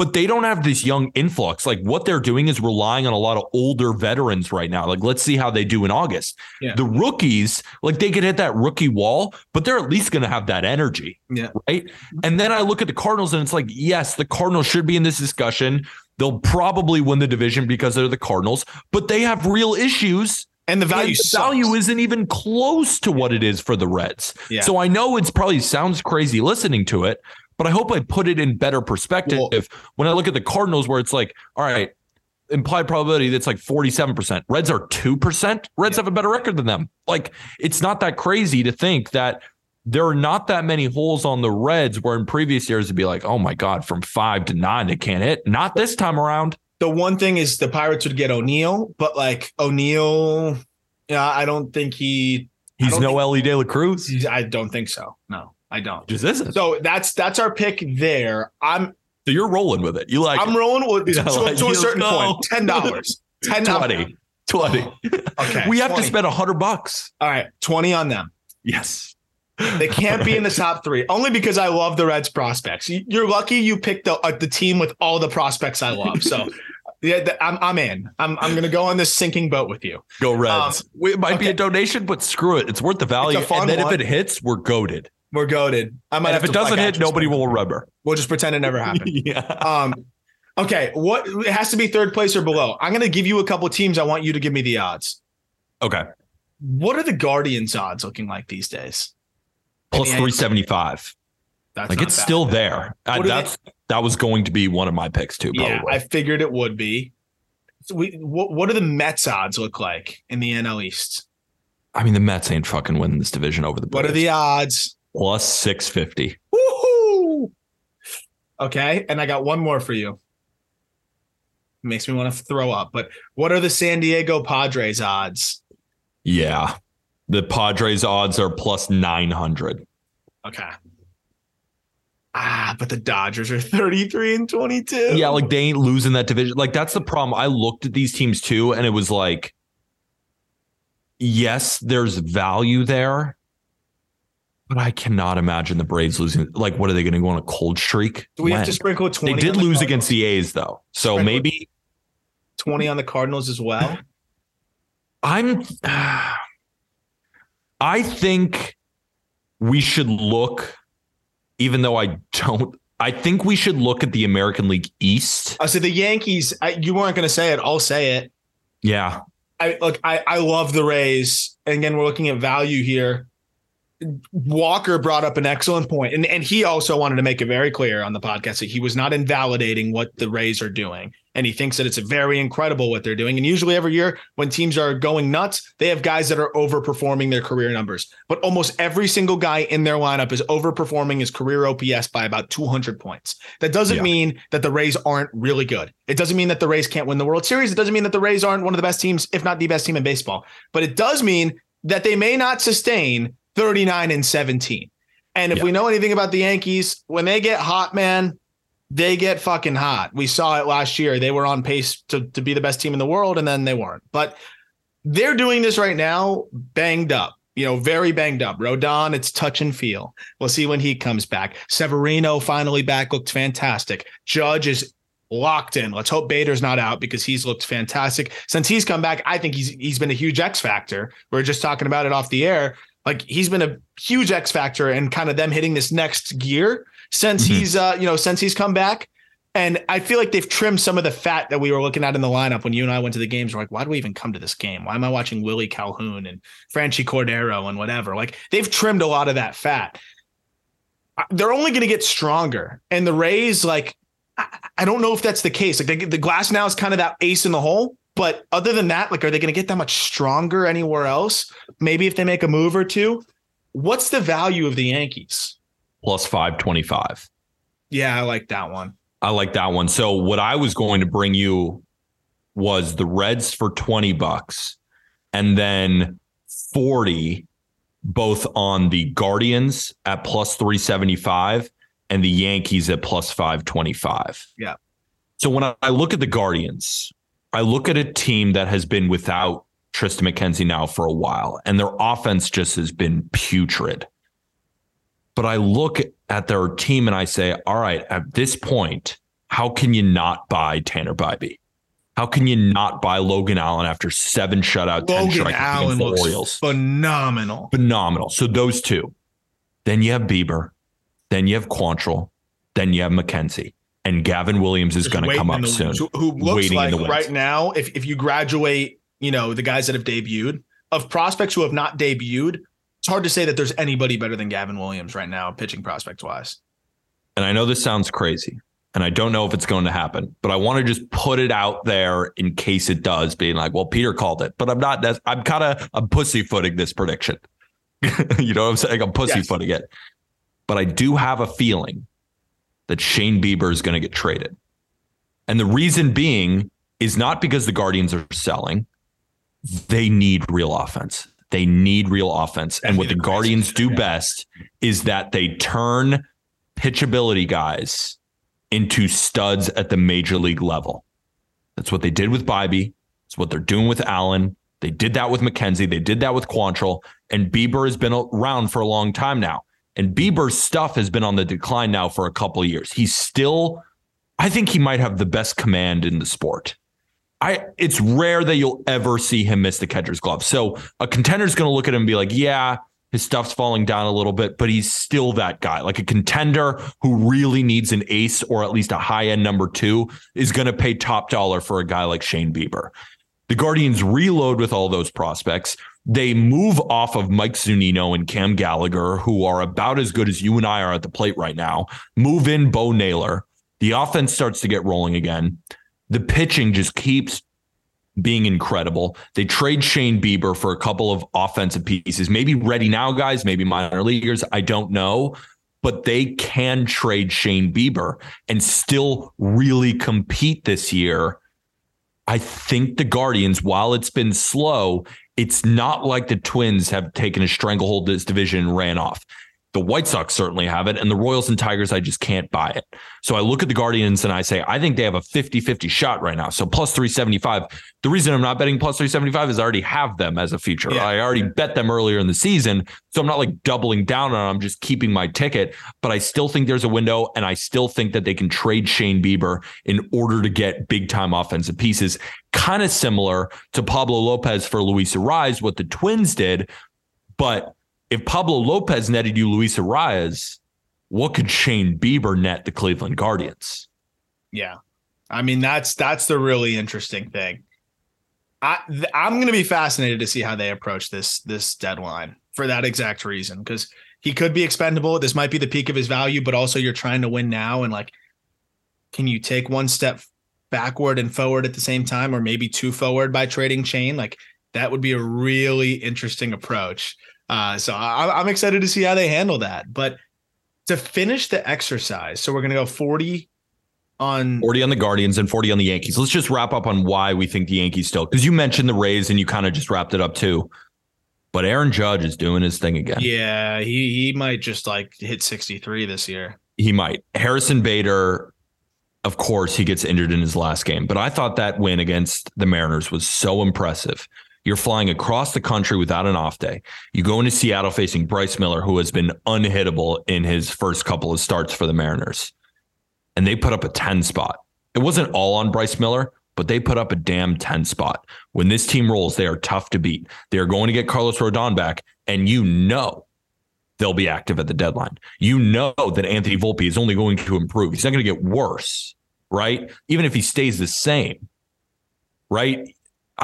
but they don't have this young influx. Like what they're doing is relying on a lot of older veterans right now. Like let's see how they do in August. Yeah. The rookies, like they could hit that rookie wall, but they're at least going to have that energy. Yeah. Right. And then I look at the Cardinals and it's like, yes, the Cardinals should be in this discussion. They'll probably win the division because they're the Cardinals, but they have real issues And the value and the value isn't even close to what it is for the Reds. Yeah. So I know it's probably sounds crazy listening to it, but I hope I put it in better perspective. Well- when I look at the Cardinals, where it's like, all right, implied probability that's like 47%. Reds are 2%. Reds have a better record than them. Like it's not that crazy to think that there are not that many holes on the Reds where in previous years it'd be like, oh my God, from five to nine, they can't hit. Not this time around. the one thing is the Pirates would get O'Neill, but like O'Neill, yeah, I don't think he. He's no think- Elly De La Cruz. I don't think so. No, I don't. Just isn't. So that's that's our pick there. I'm So you're rolling with it. You like I'm rolling with Yeah, to, like, to a certain go. point. Ten dollars. Ten 20. 20. Okay. we have 20. to spend a hundred bucks. All right, twenty on them. Yes. They can't be in the top three only because I love the Reds prospects. You- You're lucky you picked the uh, the team with all the prospects I love. So yeah, th- I'm I'm in. I'm I'm gonna go on this sinking boat with you. Go Reds. it might be a donation, but screw it. It's worth the value. It's a fun and then one. if it hits, we're goaded. We're goaded. I might And have if it doesn't hit, nobody will remember. We'll just pretend it never happened. yeah. Um, okay, what it has to be third place or below. I'm going to give you a couple teams. I want you to give me the odds. Okay. What are the Guardians' odds looking like these days? 375. That's Like it's bad. still there. Are that's that was going to be one of my picks too, probably. Yeah, I figured it would be. So we, what, what do the Mets odds look like in the NL East? I mean, the Mets ain't fucking winning this division over the What are the odds? Plus 650. Woohoo! Okay, and I got one more for you. Makes me want to throw up. But what are the San Diego Padres odds? Yeah. The Padres odds are plus 900. Okay. Ah, but the Dodgers are 33 and 22. Yeah, like they ain't losing that division. Like that's the problem. I looked at these teams too, and it was like, yes, there's value there, but I cannot imagine the Braves losing. Like, what are they going to go on a cold streak? Do we When? have to sprinkle 20? They did the lose Cardinals? against the A's though, so Sprinkle- maybe 20 on the Cardinals as well. I'm. I think we should look, even though I don't. I think we should look at the American League East. Oh, I said the Yankees, I, you weren't going to say it. I'll say it. Yeah, I look, I, I love the Rays. And again, we're looking at value here. Walker brought up an excellent point, and and he also wanted to make it very clear on the podcast that he was not invalidating what the Rays are doing, and he thinks that it's very incredible what they're doing. And usually, every year when teams are going nuts, they have guys that are overperforming their career numbers. But almost every single guy in their lineup is overperforming his career OPS by about 200 points. That doesn't Yeah. mean that the Rays aren't really good. It doesn't mean that the Rays can't win the World Series. It doesn't mean that the Rays aren't one of the best teams, if not the best team in baseball. But it does mean that they may not sustain 39 and 17. And if Yeah. we know anything about the Yankees, when they get hot, man, they get fucking hot. We saw it last year. They were on pace to, to be the best team in the world, and then they weren't. But they're doing this right now, banged up, you know, very banged up. Rodon, it's touch and feel. We'll see when he comes back. Severino finally back, looked fantastic. Judge is locked in. Let's hope Bader's not out because he's looked fantastic. Since he's come back, I think he's he's been a huge X factor. We are just talking about it off the air. Like he's been a huge X factor and kind of them hitting this next gear since Mhm. he's uh, you know, since he's come back. And I feel like they've trimmed some of the fat that we were looking at in the lineup when you and I went to the games. We're like, why do we even come to this game? Why am I watching Willie Calhoun and Franchy Cordero and whatever? Like they've trimmed a lot of that fat. They're only going to get stronger. And the Rays, like, I, I don't know if that's the case. Like they, the Glasnow is kind of that ace in the hole. But other than that, like, are they going to get that much stronger anywhere else? Maybe if they make a move or two. What's the value of the Yankees? Plus 525. Yeah, I like that one. I like that one. So what I was going to bring you was the Reds for 20 bucks and then 40 both on the Guardians at plus 375 and the Yankees at plus 525. Yeah. So when I I look at the Guardians, I look at a team that has been without Triston McKenzie now for a while and their offense just has been putrid. But I look at their team and I say, all right, at this point, how can you not buy Tanner Bibee? How can you not buy Logan Allen after seven shutout, 10 Logan Allen the looks Orioles? phenomenal. Phenomenal. So those two. Then you have Bieber. Then you have Quantrill. Then you have McKenzie. And Gavin Williams is going to come up the soon. Who, looks like right now, if, if you graduate, you know, the guys that have debuted, of prospects who have not debuted, it's hard to say that there's anybody better than Gavin Williams right now, pitching prospect wise. and I know this sounds crazy, and I don't know if it's going to happen, but I want to just put it out there in case it does, being like, well, Peter called it, but I'm not. That's, I'm kind of I'm pussyfooting this prediction. you know what I'm saying? I'm pussyfooting it, but I do have a feeling that Shane Bieber is going to get traded, and the reason being is not because the Guardians are selling; they need real offense. They need real offense, and what the Guardians do best is that they turn pitchability guys into studs at the major league level. That's what they did with Bibee. It's what they're doing with Allen. They did that with McKenzie. They did that with Quantrill. And Bieber has been around for a long time now. And Bieber's stuff has been on the decline now for a couple years. He's still, I think he might have the best command in the sport. I it's rare that you'll ever see him miss the catcher's glove. So a contender's going to look at him and be like, "Yeah, his stuff's falling down a little bit, but he's still that guy. Like a contender who really needs an ace or at least a high end number two is going to pay top dollar for a guy like Shane Bieber. The Guardians reload with all those prospects. They move off of Mike Zunino and Cam Gallagher, who are about as good as you and I are at the plate right now. Move in Bo Naylor. The offense starts to get rolling again. The pitching just keeps being incredible. They trade Shane Bieber for a couple of offensive pieces, maybe ready now guys, maybe minor leaguers. I don't know, but they can trade Shane Bieber and still really compete this year. I think the Guardians, while it's been slow, it's not like the Twins have taken a stranglehold this division and ran off. The White Sox certainly have it, and the Royals and Tigers, I just can't buy it. So I look at the Guardians and I say, I think they have a 50 50 shot right now. So plus 375. The reason I'm not betting plus 375 is I already have them as a feature. Yeah. I already bet them earlier in the season. So I'm not like doubling down on them. I'm just keeping my ticket. But I still think there's a window, and I still think that they can trade Shane Bieber in order to get big time offensive pieces. Kind of similar to Pablo Lopez for Luis Arraez, what the Twins did. But if Pablo Lopez netted you Luis Arraez, what could Shane Bieber net the Cleveland Guardians? Yeah. I mean, that's that's the really interesting thing. I th- I'm going to be fascinated to see how they approach this this deadline for that exact reason because he could be expendable. This might be the peak of his value, but also you're trying to win now and like can you take one step backward and forward at the same time or maybe two forward by trading Shane? Like that would be a really interesting approach. Uh, so I, I'm excited to see how they handle that. But to finish the exercise, so we're going to go 40 on 40 on the Guardians and 40 on the Yankees. Let's just wrap up on why we think the Yankees still, because you mentioned the Rays and you kind of just wrapped it up too. but Aaron Judge is doing his thing again. Yeah, he he might just like hit 63 this year. He might. Harrison Bader, of course, he gets injured in his last game, but I thought that win against the Mariners was so impressive. You're flying across the country without an off day. You go into Seattle facing Bryce Miller, who has been unhittable in his first couple of starts for the Mariners. And they put up a 10 spot. It wasn't all on Bryce Miller, but they put up a damn 10 spot. When this team rolls, they are tough to beat. They are going to get Carlos Rodon back, and you know they'll be active at the deadline. You know that Anthony Volpe is only going to improve. He's not going to get worse, right? Even if he stays the same, right?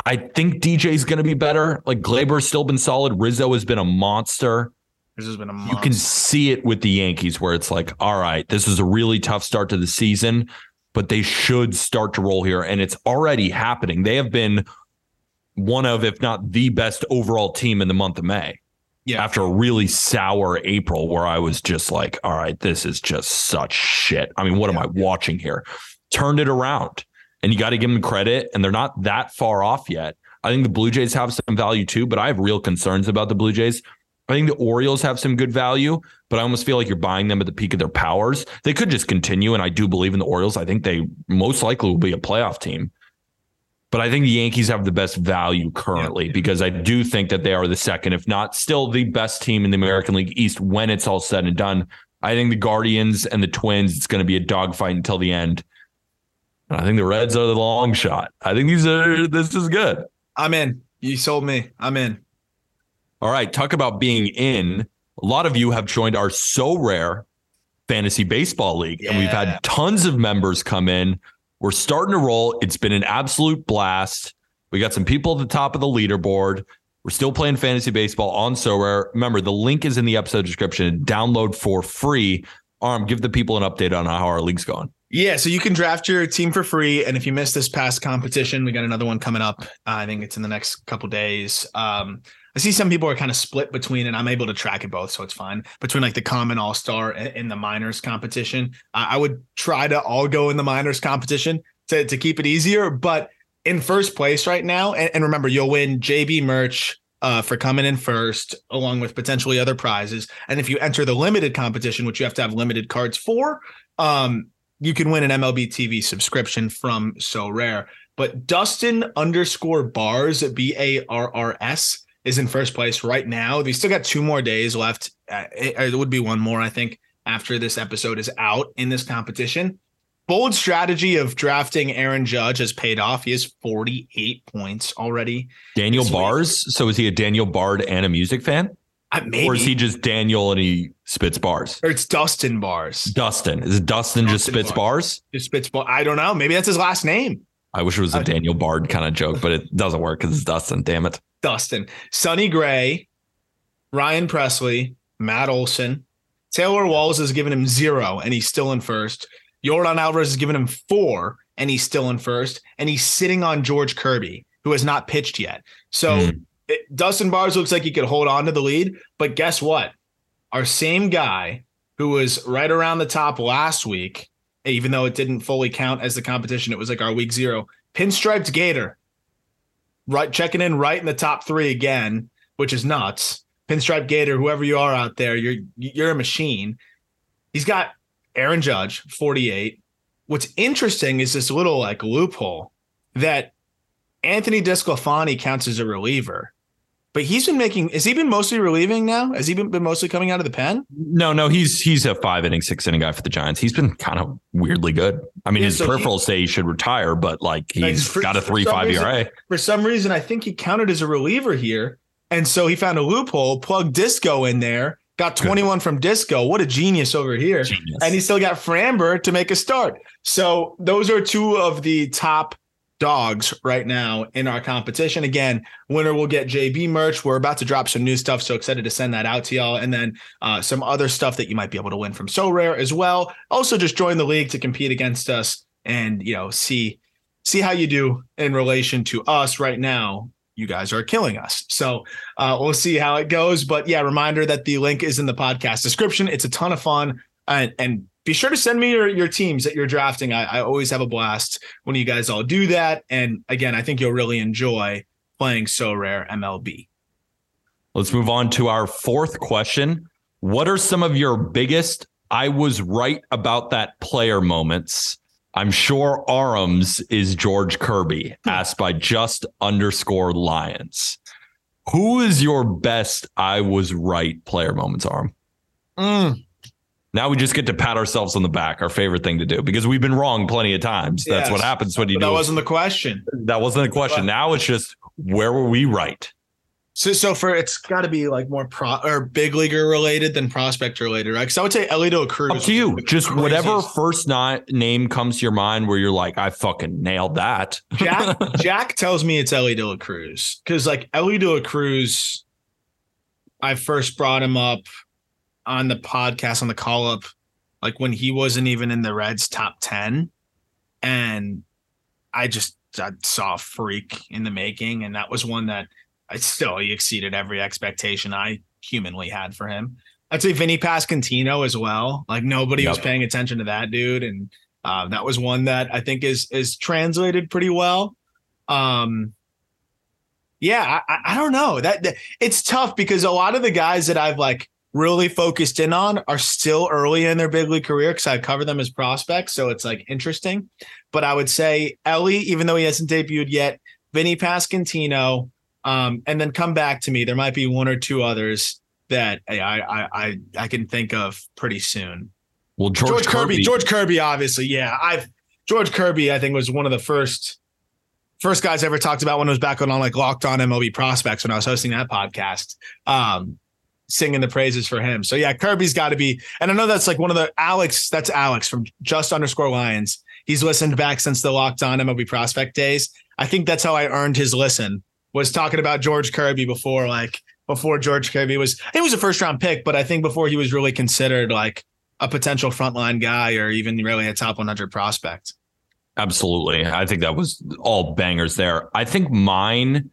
I think DJ's going to be better. Like Gleyber's still been solid. Rizzo has been a monster. This has been a You can see it with the Yankees where it's like, all right, this is a really tough start to the season, but they should start to roll here. And it's already happening. They have been one of, if not the best overall team in the month of May. Yeah. After a really sour April where I was just like, all right, this is just such shit. I mean, what am I watching here? Turned it around and you got to give them credit. And they're not that far off yet. I think the Blue Jays have some value too, but I have real concerns about the Blue Jays. I think the Orioles have some good value, but I almost feel like you're buying them at the peak of their powers. They could just continue, and I do believe in the Orioles. I think they most likely will be a playoff team. But I think the Yankees have the best value currently because I do think that they are the second, if not still the best team in the American League East when it's all said and done. I think the Guardians and the Twins, it's going to be a dogfight until the end. I think the Reds are the long shot. I think these are this is good. I'm in. You sold me. I'm in. All right, talk about being in. A lot of you have joined our Sorare fantasy baseball league, and we've had tons of members come in. We're starting to roll. It's been an absolute blast. We got some people at the top of the leaderboard. We're still playing fantasy baseball on Sorare. Remember, the link is in the episode description. Download for free. Aram, give the people an update on how our league's going. Yeah, so you can draft your team for free, and if you missed this past competition, we got another one coming up. Uh, I think it's in the next couple days. Um, I see some people are kind of split between, and I'm able to track it both, so it's fine. Between like the common all star and the minors competition, I I would try to all go in the minors competition to to keep it easier. But in first place right now, and, and remember, you'll win JB merch. Uh, for coming in first, along with potentially other prizes, and if you enter the limited competition, which you have to have limited cards for, um, you can win an MLB TV subscription from Sorare. But Dustin underscore bars, B A R R S, is in first place right now. They still got two more days left. Uh, it, it would be one more, I think, after this episode is out in this competition. Bold strategy of drafting Aaron Judge has paid off. He has 48 points already. Daniel Bars. So is he a Daniel Bard and a music fan? Uh, maybe. Or is he just Daniel and he spits bars? or it's Dustin Bars. Dustin. Is it Dustin, just spits bars? Just spits ball. I don't know. Maybe that's his last name. I wish it was a Uh, Daniel Bard kind of joke, but it doesn't work because it's Dustin. Damn it. Dustin, Sonny Gray, Ryan Pressly, Matt Olson, Taylor Walls has given him zero, and he's still in first. Yordan Alvarez has given him four, and he's still in first. And he's sitting on George Kirby, who has not pitched yet. So Hmm. It, Dustin Bars looks like he could hold on to the lead. But guess what? Our same guy who was right around the top last week, even though it didn't fully count as the competition, it was like our week zero. Pinstriped Gator, right checking in right in the top three again, which is nuts. Pinstripe Gator, whoever you are out there, you're you're a machine. He's got Aaron Judge, 48. What's interesting is this little like loophole that Anthony DeSclafani counts as a reliever, but he's been making. Has he been mostly relieving now? Has he been, been mostly coming out of the pen? No, no, he's he's a five inning, six inning guy for the Giants. He's been kind of weirdly good. I mean, Yeah, his so he- peripherals say he should retire, but like he's for- got a three five reason- ERA. For some reason, I think he counted as a reliever here, and so he found a loophole, plugged Disco in there, got 21 from Disco. What a genius over here! Genius. and he still got Framber to make a start. So those are two of the top dogs right now in our competition. Again, winner will get JB merch. We're about to drop some new stuff, so excited to send that out to y'all, and then uh, some other stuff that you might be able to win from Sorare as well. Also, just join the league to compete against us, and you know see see how you do in relation to us right now. You guys are killing us. So uh, we'll see how it goes. But yeah, reminder that the link is in the podcast description. It's a ton of fun. And, and be sure to send me your, your teams that you're drafting. I, I always have a blast when you guys all do that. And again, I think you'll really enjoy playing Sorare MLB. Let's move on to our fourth question. What are some of your biggest I was right about that player moments? I'm sure Aram's is George Kirby, asked by just underscore Lions. Who is your best I was right player moments, Aram? Mm. Now we just get to pat ourselves on the back, our favorite thing to do, because we've been wrong plenty of times. That's Yes. what happens when you do that wasn't the question. that wasn't a question. Now it's just where were we right? So, so for it's got to be like more pro or big leaguer related than prospect related, right? Because I would say Elito Cruz. Up to you. the Just whatever first ni- name comes to your mind where you're like, I fucking nailed that. Jack Jack tells me it's Elly De La Cruz because like Elly De La Cruz, I first brought him up on the podcast on the call up, like when he wasn't even in the Reds top ten, and I just I saw a freak in the making, and that was one that I still he exceeded every expectation I humanly had for him. I'd say Vinnie Pasquantino as well. Like nobody was paying attention to that dude, and uh, that was one that I think is is translated pretty well. Um, yeah, I, I- I don't know that, that it's tough because a lot of the guys that I've like really focused in on are still early in their big league career because I cover them as prospects, so it's like interesting. But I would say Elly, even though he hasn't debuted yet, Vinnie Pasquantino, um, and then come back to me. There might be one or two others that I I I, I can think of pretty soon. Well, George, George, Kirby, Kirby, George Kirby, obviously, yeah. I've George Kirby, I think, was one of the first first guys I ever talked about when I was back on, on like Locked On MLB Prospects when I was hosting that podcast, um, singing the praises for him. So yeah, Kirby's got to be, and I know that's like one of the Alex. That's Alex from just underscore Lions. He's listened back since the Locked On MLB Prospect days. I think that's how I earned his listen. Was talking about George Kirby before, like before George Kirby was. He was a first round pick, but I think before he was really considered like a potential frontline guy or even really a top 100 prospect. Absolutely. I think that was all bangers there. I think mine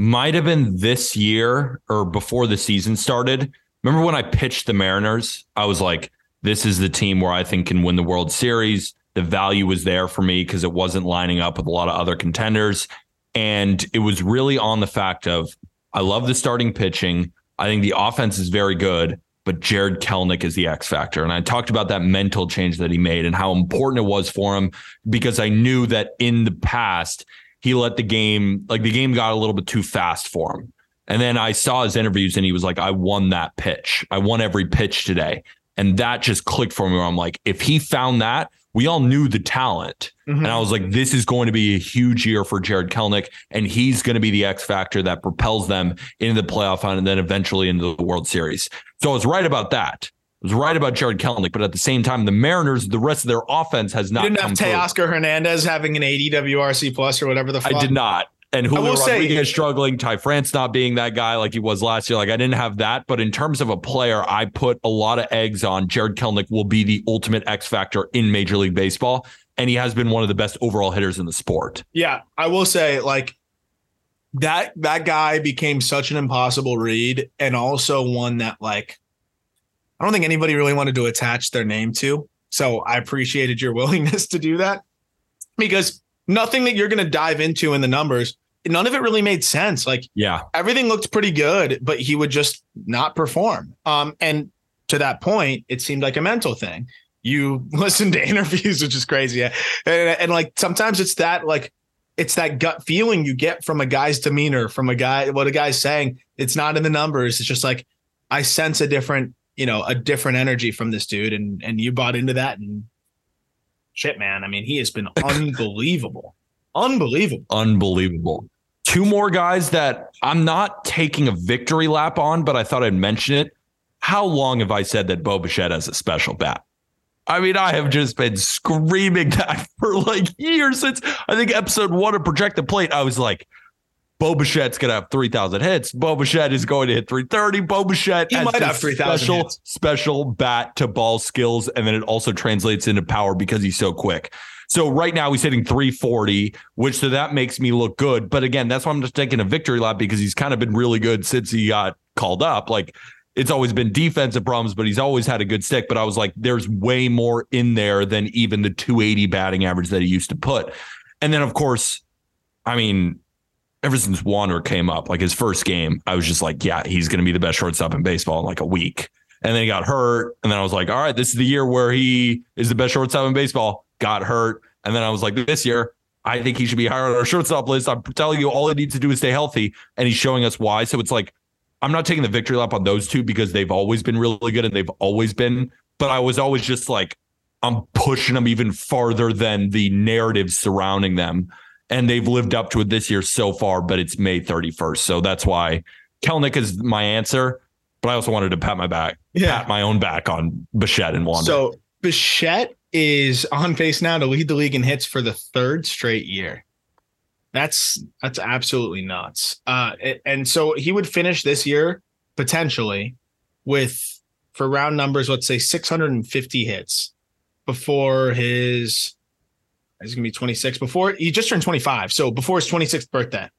might have been this year or before the season started. Remember when I pitched the Mariners? I was like, this is the team where I think can win the World Series. The value was there for me because it wasn't lining up with a lot of other contenders. And it was really on the fact of I love the starting pitching. I think the offense is very good, but Jarred Kelenic is the X factor. And I talked about that mental change that he made and how important it was for him because I knew that in the past, he let the game, like the game got a little bit too fast for him. And then I saw his interviews and he was like, I won that pitch. I won every pitch today. And that just clicked for me where I'm like, if he found that, we all knew the talent. Mm-hmm. And I was like, this is going to be a huge year for Jarred Kelenic. And he's going to be the X factor that propels them into the playoff hunt and then eventually into the World Series. So I was right about that. Was right about Jarred Kelenic. But at the same time, the Mariners, the rest of their offense has not You didn't have. Teoscar Hernandez having an 80 WRC plus or whatever the fuck. I did not. And Julio say- Rodriguez struggling, Ty France not being that guy like he was last year. Like I didn't have that. But in terms of a player, I put a lot of eggs on Jarred Kelenic will be the ultimate X factor in Major League Baseball. And he has been one of the best overall hitters in the sport. Yeah, I will say like that that guy became such an impossible read and also one that like I don't think anybody really wanted to attach their name to. So I appreciated your willingness to do that because nothing that you're going to dive into in the numbers, none of it really made sense. Like Yeah. everything looked pretty good, but he would just not perform. Um, and to that point, it seemed like a mental thing. You listen to interviews, which is crazy, and, and like sometimes it's that like it's that gut feeling you get from a guy's demeanor, from a guy what a guy's saying. It's not in the numbers. It's just like I sense a different, you know, a different energy from this dude, and and you bought into that, and shit, man. I mean, he has been unbelievable, unbelievable. Unbelievable. Two more guys that I'm not taking a victory lap on, but I thought I'd mention it. How long have I said that Bo Bichette has a special bat? I mean, I have just been screaming that for like years since I think episode one of Project the Plate. I was like, Bo Bichette's gonna have three thousand hits. Bo Bichette is going to hit three thirty. Bo Bichette He has might have 3,000 special hits. special bat to ball skills, and then it also translates into power because he's so quick. So right now he's hitting 340, which so that makes me look good. But again, that's why I'm just taking a victory lap because he's kind of been really good since he got called up. Like it's always been defensive problems, but he's always had a good stick. But I was like, there's way more in there than even the 280 batting average that he used to put. And then of course, I mean, ever since Wander came up, like his first game, I was just like, yeah, he's going to be the best shortstop in baseball in like a week. And then he got hurt. And then I was like, all right, this is the year where he is the best shortstop in baseball. Got hurt. And then I was like, this year, I think he should be higher on our shortstop list. I'm telling you, all he needs to do is stay healthy. And he's showing us why. So it's like, I'm not taking the victory lap on those two because they've always been really good and they've always been, but I was always just like, I'm pushing them even farther than the narrative surrounding them. And they've lived up to it this year so far, but it's May 31st. So that's why Kelenic is my answer. But I also wanted to pat my back, Yeah. pat my own back on Bichette and Wander. So Bichette is on pace now to lead the league in hits for the third straight year. That's that's absolutely nuts. Uh, and so he would finish this year potentially with for round numbers, let's say 650 hits before his. He's gonna be 26 before he just turned 25. So before his 26th birthday,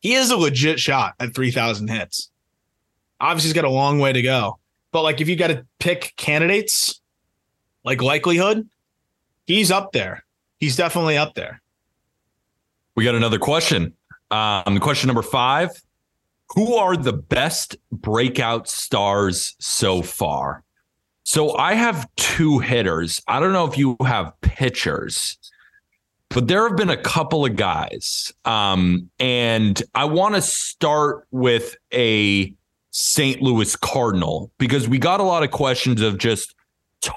he is a legit shot at 3,000 hits. Obviously, he's got a long way to go. But like, if you got to pick candidates, like likelihood, he's up there. He's definitely up there. We got another question. Um, question number five Who are the best breakout stars so far? So I have two hitters. I don't know if you have pitchers, but there have been a couple of guys. Um, and I want to start with a St. Louis Cardinal because we got a lot of questions of just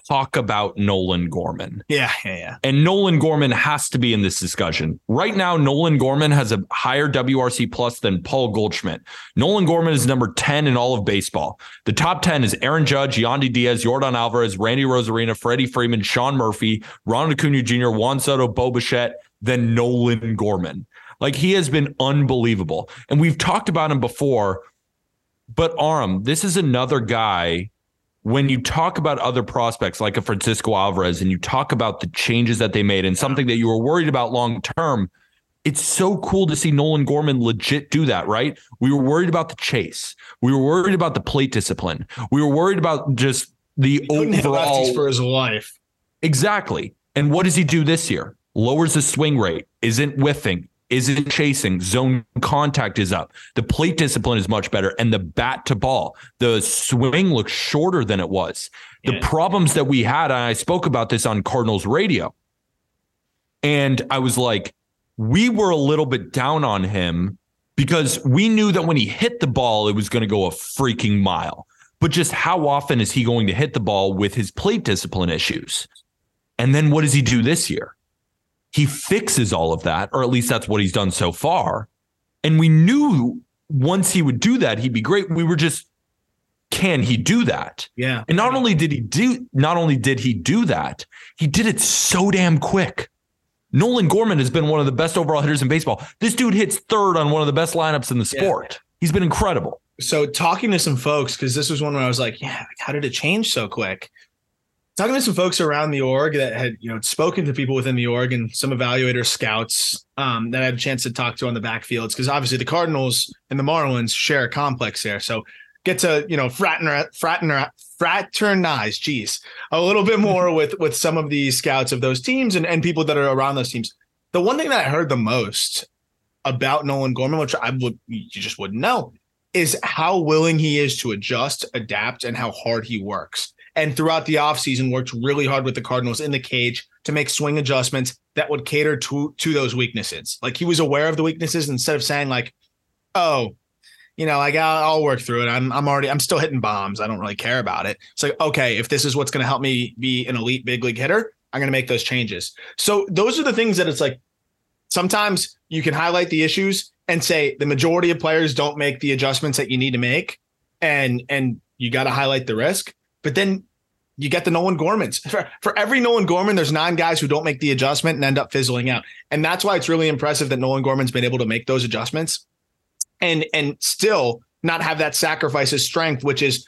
talk about Nolan Gorman. Yeah, yeah, yeah. And Nolan Gorman has to be in this discussion. Right now, Nolan Gorman has a higher WRC plus than Paul Goldschmidt. Nolan Gorman is number 10 in all of baseball. The top 10 is Aaron Judge, Yandy Diaz, Yordan Alvarez, Randy Arozarena, Freddie Freeman, Sean Murphy, Ronald Acuna Jr., Juan Soto, Bo Bichette, then Nolan Gorman. Like he has been unbelievable. And we've talked about him before, but Aram, this is another guy when you talk about other prospects like a Francisco Alvarez and you talk about the changes that they made and something that you were worried about long term, it's so cool to see Nolan Gorman legit do that, right? We were worried about the chase. We were worried about the plate discipline. We were worried about just the overall for his life. Exactly. And what does he do this year? Lowers the swing rate, isn't whiffing, isn't chasing, zone contact is up. The plate discipline is much better, and the bat to ball, the swing looks shorter than it was. The Yeah. problems that we had, and I spoke about this on Cardinals radio, and I was like, we were a little bit down on him because we knew that when he hit the ball, it was going to go a freaking mile. But just how often is he going to hit the ball with his plate discipline issues? And then what does he do this year? He fixes all of that, or at least that's what he's done so far. And we knew once he would do that, he'd be great. We were just, can he do that? Yeah. And not only did he do, not only did he do that, he did it so damn quick. Nolan Gorman has been one of the best overall hitters in baseball. This dude hits third on one of the best lineups in the Yeah. sport. He's been incredible. So talking to some folks, because this was one where I was like, yeah, how did it change so quick? Talking to some folks around the org that had, you know, spoken to people within the org and some evaluator scouts um, that I had a chance to talk to on the backfields, because obviously the Cardinals and the Marlins share a complex there. So get to, you know, fraternize, fraternize, fraternize, geez, a little bit more with with some of the scouts of those teams and, and people that are around those teams. The one thing that I heard the most about Nolan Gorman, which I would you just wouldn't know, is how willing he is to adjust, adapt, and how hard he works. And throughout the offseason, worked really hard with the Cardinals in the cage to make swing adjustments that would cater to to those weaknesses. Like he was aware of the weaknesses instead of saying like, "Oh, you know, like I'll, I'll work through it. I'm I'm already I'm still hitting bombs. I don't really care about it." It's like, okay, if this is what's going to help me be an elite big league hitter, I'm going to make those changes. So those are the things that it's like. Sometimes you can highlight the issues and say the majority of players don't make the adjustments that you need to make, and and you got to highlight the risk. But then you get the Nolan Gormans. For, for every Nolan Gorman, there's nine guys who don't make the adjustment and end up fizzling out. And that's why it's really impressive that Nolan Gorman's been able to make those adjustments and and still not have that sacrifice of strength, which is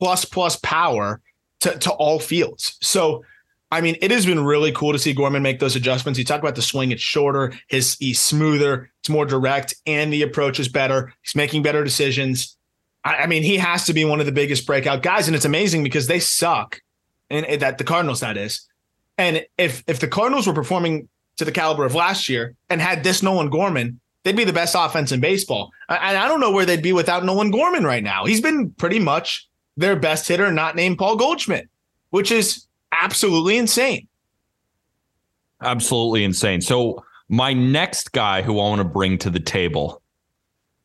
plus plus power to, to all fields. So I mean, it has been really cool to see Gorman make those adjustments. You talk about the swing; it's shorter, his he's smoother, it's more direct, and the approach is better. He's making better decisions. I, I mean, he has to be one of the biggest breakout guys, and it's amazing because they suck, and, that the Cardinals that is. And if if the Cardinals were performing to the caliber of last year and had this Nolan Gorman, they'd be the best offense in baseball. And I don't know where they'd be without Nolan Gorman right now. He's been pretty much their best hitter, not named Paul Goldschmidt, which is absolutely insane. Absolutely insane. So, my next guy who I want to bring to the table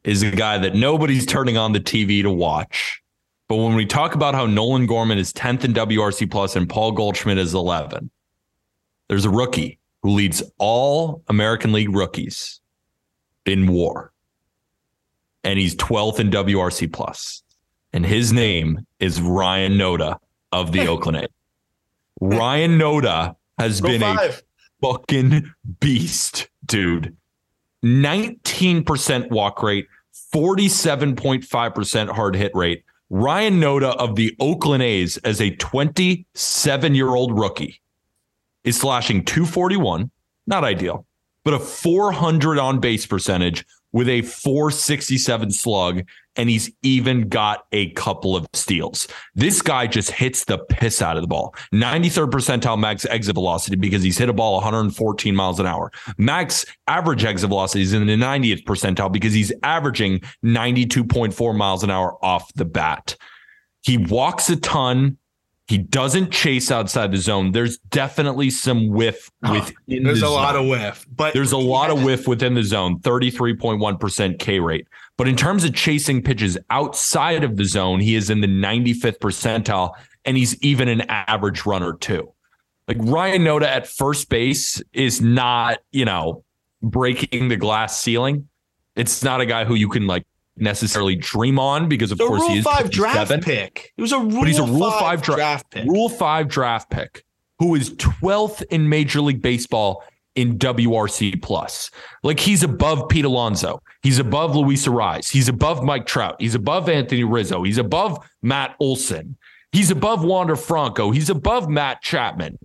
is a guy that nobody's turning on the TV to watch. But when we talk about how Nolan Gorman is 10th in WRC plus and Paul Goldschmidt is 11, there's a rookie who leads all American League rookies in war. And he's 12th in WRC plus. And his name is Ryan Noda of the Oakland A's. Ryan Noda has Rule been a fucking beast, dude. 19% walk rate, 47.5% hard hit rate. Ryan Noda of the Oakland A's as a 27 year old rookie is slashing 241, not ideal, but a 400 on base percentage with a 467 slug. And he's even got a couple of steals. This guy just hits the piss out of the ball. 93rd percentile max exit velocity because he's hit a ball 114 miles an hour. Max average exit velocity is in the 90th percentile because he's averaging 92.4 miles an hour off the bat. He walks a ton. He doesn't chase outside the zone. There's definitely some whiff oh, within There's the a lot of whiff, but There's a lot of whiff within the zone, 33.1% K rate. But in terms of chasing pitches outside of the zone, he is in the 95th percentile and he's even an average runner too. Like Ryan Noda at first base is not, you know, breaking the glass ceiling. It's not a guy who you can like necessarily dream on because of course he is Five draft 57. pick. It was a Rule, But he's a Rule Five, Five dra- draft pick. Rule 5 draft pick who is 12th in Major League Baseball in WRC plus. Like he's above Pete Alonso. He's above Luis Arraez. He's above Mike Trout. He's above Anthony Rizzo. He's above Matt Olson. He's above Wander Franco. He's above Matt Chapman.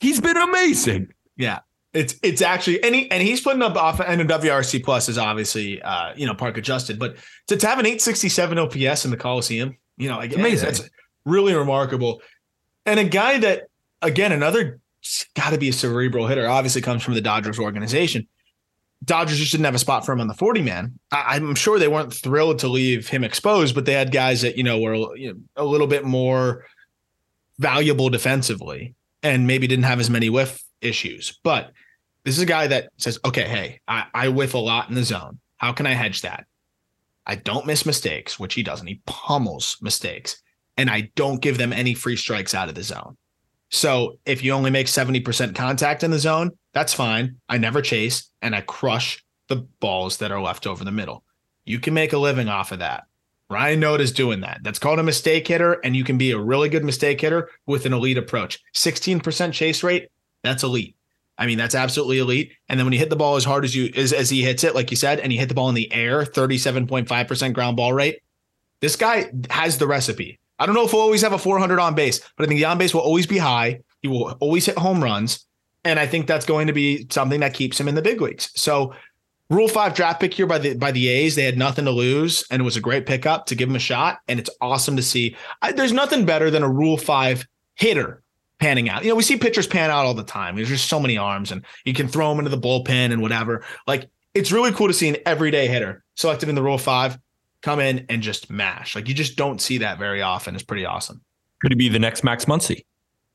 He's been amazing. Yeah. It's it's actually and he and he's putting up off and WRC plus is obviously uh you know park adjusted, but to, to have an 867 OPS in the Coliseum, you know, like Amazing. That's really remarkable. And a guy that again, another gotta be a cerebral hitter, obviously comes from the Dodgers organization. Dodgers just didn't have a spot for him on the 40 man. I, I'm sure they weren't thrilled to leave him exposed, but they had guys that, you know, were you know, a little bit more valuable defensively and maybe didn't have as many whiff issues. But this is a guy that says, okay, hey, I, I whiff a lot in the zone. How can I hedge that? I don't miss mistakes, which he doesn't. He pummels mistakes, and I don't give them any free strikes out of the zone. So if you only make 70% contact in the zone, that's fine. I never chase and I crush the balls that are left over the middle. You can make a living off of that. Ryan is doing that. That's called a mistake hitter, and you can be a really good mistake hitter with an elite approach. 16% chase rate, that's elite. I mean, that's absolutely elite. And then when you hit the ball as hard as you as, as he hits it, like you said, and he hit the ball in the air, 37.5% ground ball rate. This guy has the recipe. I don't know if he'll always have a 400 on base, but I think the on base will always be high. He will always hit home runs. And I think that's going to be something that keeps him in the big leagues. So Rule five draft pick here by the by the A's. They had nothing to lose, and it was a great pickup to give him a shot. And it's awesome to see. I, there's nothing better than a Rule five hitter panning out. You know, we see pitchers pan out all the time. There's just so many arms, and you can throw them into the bullpen and whatever. Like it's really cool to see an everyday hitter selected in the Rule five come in and just mash. Like you just don't see that very often. It's pretty awesome. Could he be the next Max Muncy?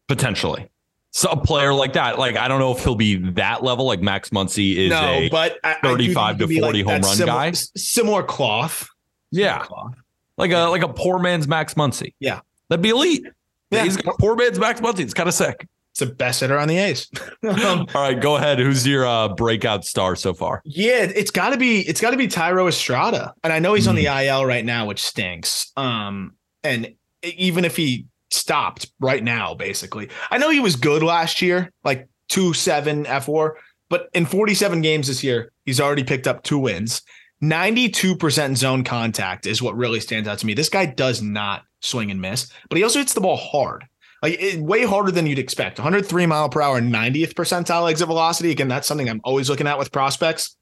Potentially. So a player like that, like I don't know if he'll be that level. Like Max Muncy is no, a but I, I 35 think to be 40 home run similar, guy. Similar cloth. yeah, Cloth. like a like a poor man's Max Muncy. Yeah. that'd be elite. Yeah. he's got poor man's Max Muncy. It's kind of sick. It's the best hitter on the A's. Um, All right, go ahead. Who's your uh, breakout star so far? Yeah, it's got to be it's got to be Thairo Estrada, and I know he's on the Mm. IL right now, which stinks. Um, and even if he stopped right now, basically, I know he was good last year, like two seven F four, but in forty seven games this year, he's already picked up two wins. Ninety two percent zone contact is what really stands out to me. This guy does not swing and miss, but he also hits the ball hard. Like it, way harder than you'd expect. 103 mile per hour, 90th percentile exit velocity. Again, that's something I'm always looking at with prospects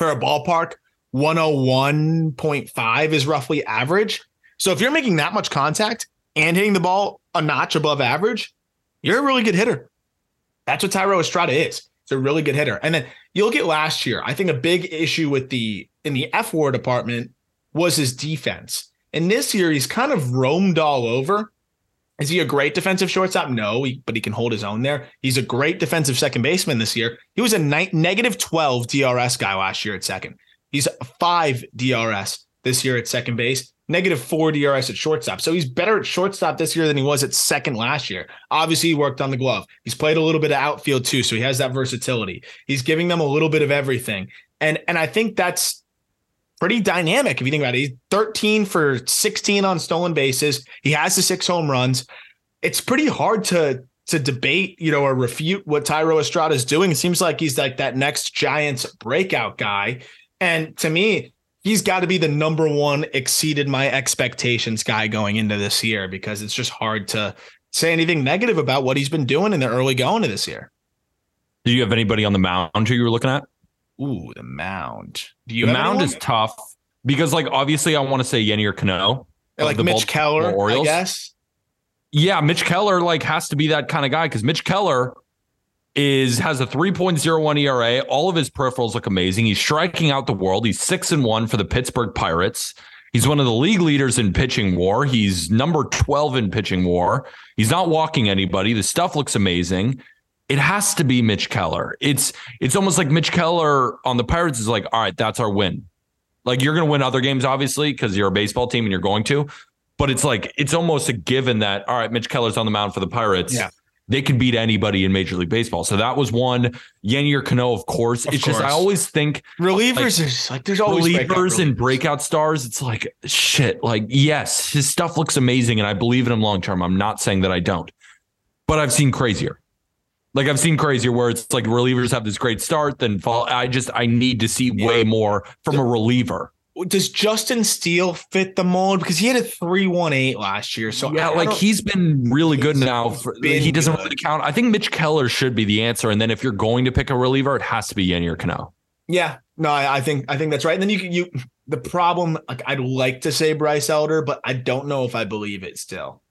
for a ballpark, 101.5 is roughly average. So if you're making that much contact and hitting the ball a notch above average, you're a really good hitter. That's what Thairo Estrada is. He's a really good hitter. And then you look at last year. I think a big issue with the in the F war department was his defense. And this year, he's kind of roamed all over. Is he a great defensive shortstop? No, he, but he can hold his own there. He's a great defensive second baseman this year. He was a ni- negative 12 DRS guy last year at second. He's five DRS this year at second base, negative four DRS at shortstop. So he's better at shortstop this year than he was at second last year. Obviously, he worked on the glove. He's played a little bit of outfield too, so he has that versatility. He's giving them a little bit of everything. And and I think that's pretty dynamic if you think about it. He's 13 for 16 on stolen bases. He has the six home runs. It's pretty hard to to debate, you know, or refute what Thairo Estrada is doing. It seems like he's like that next Giants breakout guy. And to me, he's got to be the number one exceeded my expectations guy going into this year because it's just hard to say anything negative about what he's been doing in the early going of this year. Do you have anybody on the mound who you were looking at? Ooh, the mound. Do you the mound anyone? is tough because, like, obviously, I want to say Yennier Cano. of like the Mitch Baltimore Keller, I Orioles. guess. Yeah, Mitch Keller like has to be that kind of guy because Mitch Keller is has a 3.01 ERA. All of his peripherals look amazing. He's striking out the world. He's six and one for the Pittsburgh Pirates. He's one of the league leaders in pitching war. He's number 12 in pitching war. He's not walking anybody. The stuff looks amazing. It has to be Mitch Keller. It's it's almost like Mitch Keller on the Pirates is like, all right, that's our win. Like you're going to win other games, obviously, because you're a baseball team and you're going to. But it's like it's almost a given that all right, Mitch Keller's on the mound for the Pirates. Yeah. They can beat anybody in Major League Baseball. So that was one. Yennier Cano, of course. Of it's just I always think Relievers Like, is like there's always breakout believers and relievers. breakout stars. It's like shit. Like yes, his stuff looks amazing, and I believe in him long term. I'm not saying that I don't, but I've seen crazier. Like I've seen crazier where it's like relievers have this great start, then fall. I just I need to see way more from a reliever. Does Justin Steele fit the mold? Because he had a 318 last year. So yeah, I- I like don't- he's been really good now. For, he doesn't good. really count. I think Mitch Keller should be the answer. And then if you're going to pick a reliever, it has to be Yennier Cano. Yeah, no, I, I think I think that's right. And then you can you the problem. Like I'd like to say Bryce Elder, but I don't know if I believe it still.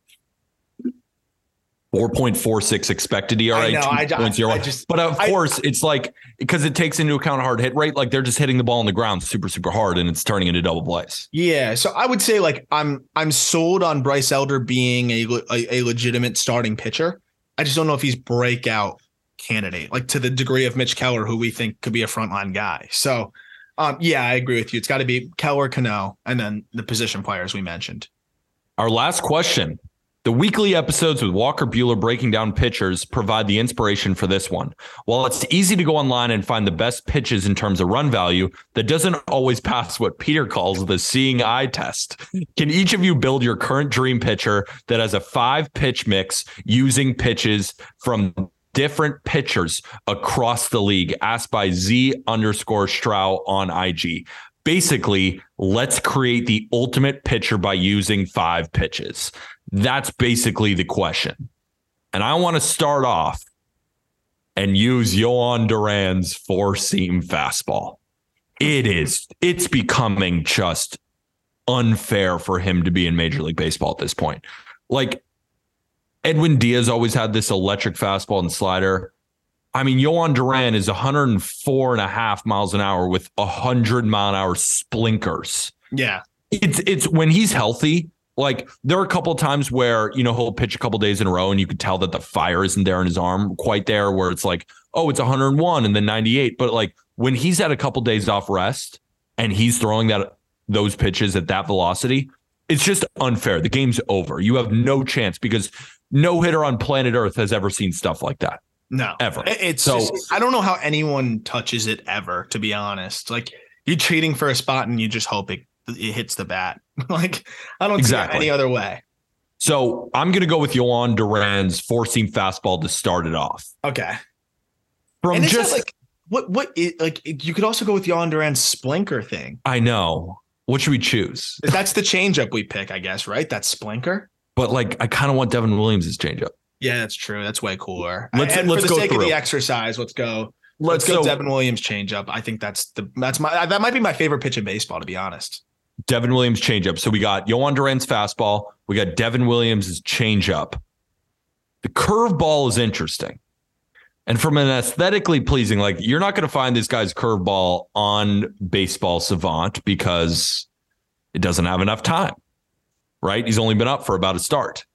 4.46 expected ERA, I know, I- I- 2.0. I just- but of course, it's like because it takes into account hard hit rate, like they're just hitting the ball on the ground super, super hard and it's turning into double plays. Yeah, so I would say like I'm I'm sold on Bryce Elder being a a, a legitimate starting pitcher. I just don't know if he's breakout candidate like to the degree of Mitch Keller, who we think could be a frontline guy. So, um, yeah, I agree with you. It's got to be Keller, Cano, and then the position players we mentioned. Our last question. The weekly episodes with Walker Buehler breaking down pitchers provide the inspiration for this one. While it's easy to go online and find the best pitches in terms of run value, that doesn't always pass what Peter calls the seeing eye test. Can each of you build your current dream pitcher that has a five pitch mix using pitches from different pitchers across the league? Asked by Z underscore strow on IG. Basically, let's create the ultimate pitcher by using five pitches. That's basically the question. And I want to start off and use Jhoan Duran's four seam fastball. It is, it's becoming just unfair for him to be in Major League Baseball at this point. Like Edwin Diaz always had this electric fastball and slider. I mean, Jhoan Duran is 104 and a half miles an hour with 100 mile an hour splinkers Yeah, it's it's when he's healthy. Like there are a couple of times where you know he'll pitch a couple days in a row, and you could tell that the fire isn't there in his arm quite there. Where it's like, oh, it's 101 and then 98. But like when he's had a couple days off rest and he's throwing that those pitches at that velocity, it's just unfair. The game's over. You have no chance because no hitter on planet Earth has ever seen stuff like that no, ever. It's So- just, I don't know how anyone touches it ever, to be honest. Like you're trading for a spot and you just hope it it hits the bat. like I don't Exactly. any other way. So I'm gonna go with Jhoan Duran's four seam fastball to start it off. Okay. From just like what what like you could also go with Jhoan Duran's splinker thing. I know. What should we choose? That's the changeup we pick, I guess, right? That splinker. But like, I kind of want Devin Williams' changeup. Yeah, that's true. That's way cooler. Let's- and let's for the go sake of through. the exercise, let's go. Let's Let's go so Devin Williams changeup. I think that's the that's my that might be my favorite pitch in baseball, to be honest. Devin Williams changeup. So we got Jhoan Duran's fastball. We got Devin Williams' changeup. The curveball is interesting. And from an aesthetically pleasing, like you're not going to find this guy's curveball on Baseball Savant because it doesn't have enough time, right? He's only been up for about a start.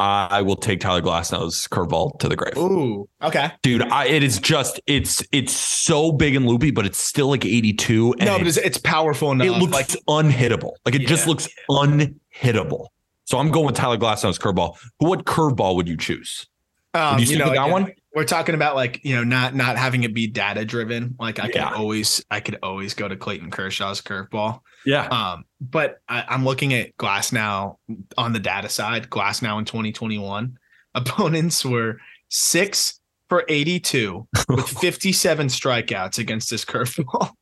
I will take Tyler Glasnow's curveball to the grave. Ooh, okay. Dude, I, it is just it's it's so big and loopy, but it's still like 82. No, but it's, it's powerful enough. it looks like unhittable. Like it just looks unhittable. So I'm going with Tyler Glasnow's curveball. What curveball would you choose? um, Would you stick with that again, one? We're talking about like you know not not having it be data driven. Like I Yeah. could always I could always go to Clayton Kershaw's curveball. Yeah. Um, but I, I'm looking at Glasnow on the data side. Glasnow in 2021, opponents were six for 82 with 57 strikeouts against this curveball.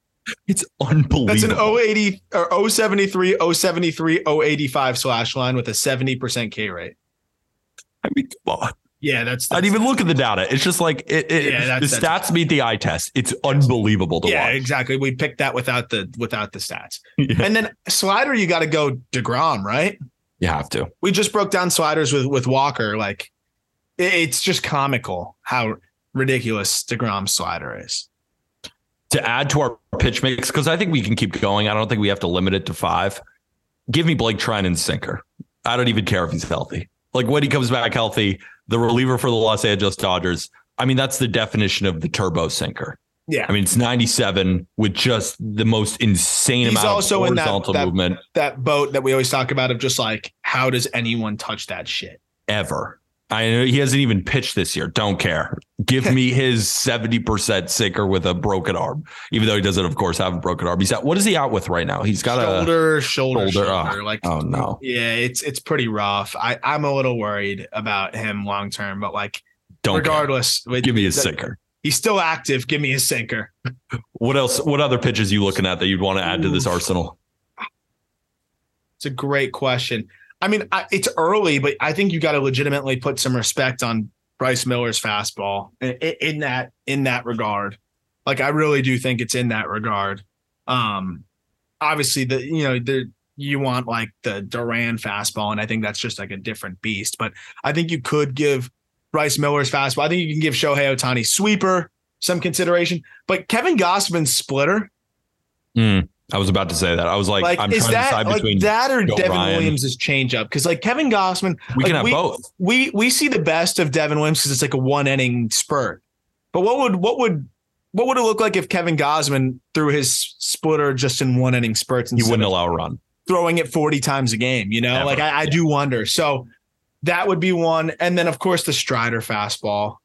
It's unbelievable. That's an 080 or 073, 073, 085 slash line with a 70% K rate. I mean, come on. Yeah, that's, I'd even look at the data. It's just like it, it- Yeah, that's- the that's- stats meet the eye test. It's unbelievable to yeah, watch. exactly. We picked that without the without the stats. Yeah. And then slider, you got to go deGrom, right? You have to. We just broke down sliders with with Walker. Like, it- it's just comical how ridiculous deGrom's slider is. To add to our pitch mix, because I think we can keep going. I don't think we have to limit it to five. Give me Blake Treinen's sinker. I don't even care if he's healthy. Like when he comes back healthy, the reliever for the Los Angeles Dodgers. I mean, that's the definition of the turbo sinker. Yeah, I mean, it's 97 with just the most insane He's amount also of in that- horizontal that- movement that boat that we always talk about of just like how does anyone touch that shit? ever. I know he hasn't even pitched this year. Don't care. Give me his 70% sinker with a broken arm, even though he doesn't, of course, have a broken arm. He's out. What is he out with right now? He's got a. shoulder, shoulder, shoulder, shoulder. Uh, oh, like Oh, no. yeah, it's it's pretty rough. I I'm a little worried about him long term, but like Don't regardless, with- Give me his sinker. He's still active. Give me his sinker. What else? What other pitches you looking at that you'd want to add to this arsenal? It's a great question. I mean, I, it's early, but I think you got to legitimately put some respect on Bryce Miller's fastball in, in that in that regard. Like, I really do think it's in that regard. Um, obviously, the you know the you want like the Duran fastball, and I think that's just like a different beast. But I think you could give Bryce Miller's fastball. I think you can give Shohei Ohtani sweeper some consideration, but Kevin Gausman's splitter. Mm, I was about to say that. I was like, Like, I'm trying to that decide like between. that or Joe Devin Ryan. Williams' changeup? Because like Kevin Gausman, we like, can have we- both. we we see the best of Devin Williams because it's like a one inning spurt. But what would what would what would it look like if Kevin Gausman threw his splitter just in one inning spurts and He wouldn't allow a run. throwing it 40 times a game? You know, Ever. like I, I do wonder. So that would be one. And then of course the Strider fastball.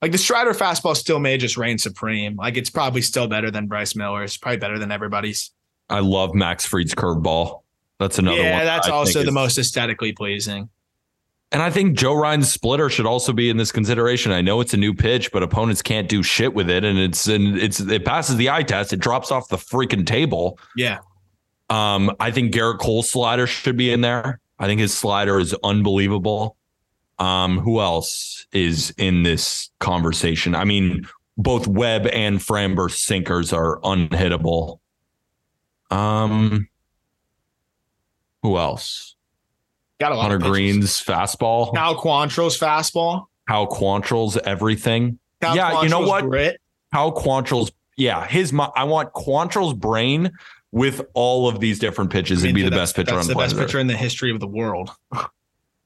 Like the Strider fastball still may just reign supreme. Like it's probably still better than Bryce Miller. It's probably better than everybody's. I love Max Fried's curveball. That's another yeah, one. Yeah, that's also the is- most aesthetically pleasing. And I think Joe Ryan's splitter should also be in this consideration. I know it's a new pitch, but opponents can't do shit with it, and it's and it's it passes the eye test. It drops off the freaking table. Yeah. Um, I think Gerrit Cole's slider should be in there. I think his slider is unbelievable. Um, who else is in this conversation? I mean, both Webb and Framber sinkers are unhittable. Um, who else? Got a lot Hunter of pitches. Greene's fastball. Cal Quantrill's fastball. How Quantrill's everything. Cal Yeah, you know what? Grit. How Quantrill's yeah, his I want Quantrill's brain with all of these different pitches I and mean, be the best pitcher That's on the best pitcher in the history of the world.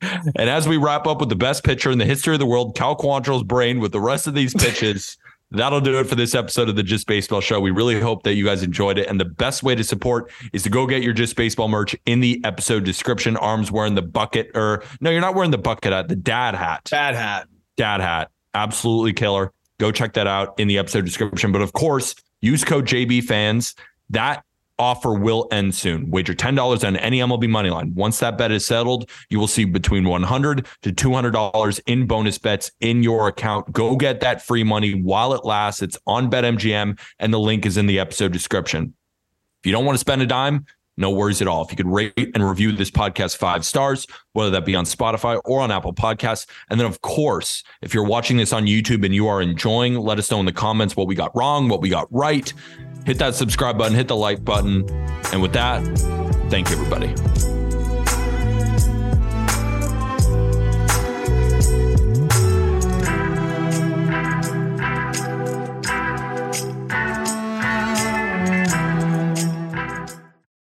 And as we wrap up with the best pitcher in the history of the world, Cal Quantrill's brain with the rest of these pitches. That'll do it for this episode of the Just Baseball Show. We really hope that you guys enjoyed it. And the best way to support is to go get your Just Baseball merch in the episode description. Aram's wearing the bucket, or no, you're not wearing the bucket hat, the dad hat. Dad hat. dad hat. Absolutely killer. Go check that out in the episode description. But of course, use code JB fans. That offer will end soon. Wager $10 on any MLB money line. Once that bet is settled, you will see between 100 to $200 in bonus bets in your account. Go get that free money while it lasts. It's on BetMGM, and the link is in the episode description. If you don't want to spend a dime, no worries at all. If you could rate and review this podcast five stars, whether that be on Spotify or on Apple Podcasts. And then, of course, if you're watching this on YouTube and you are enjoying, let us know in the comments what we got wrong, what we got right. Hit that subscribe button, hit the like button. And with that, thank you, everybody.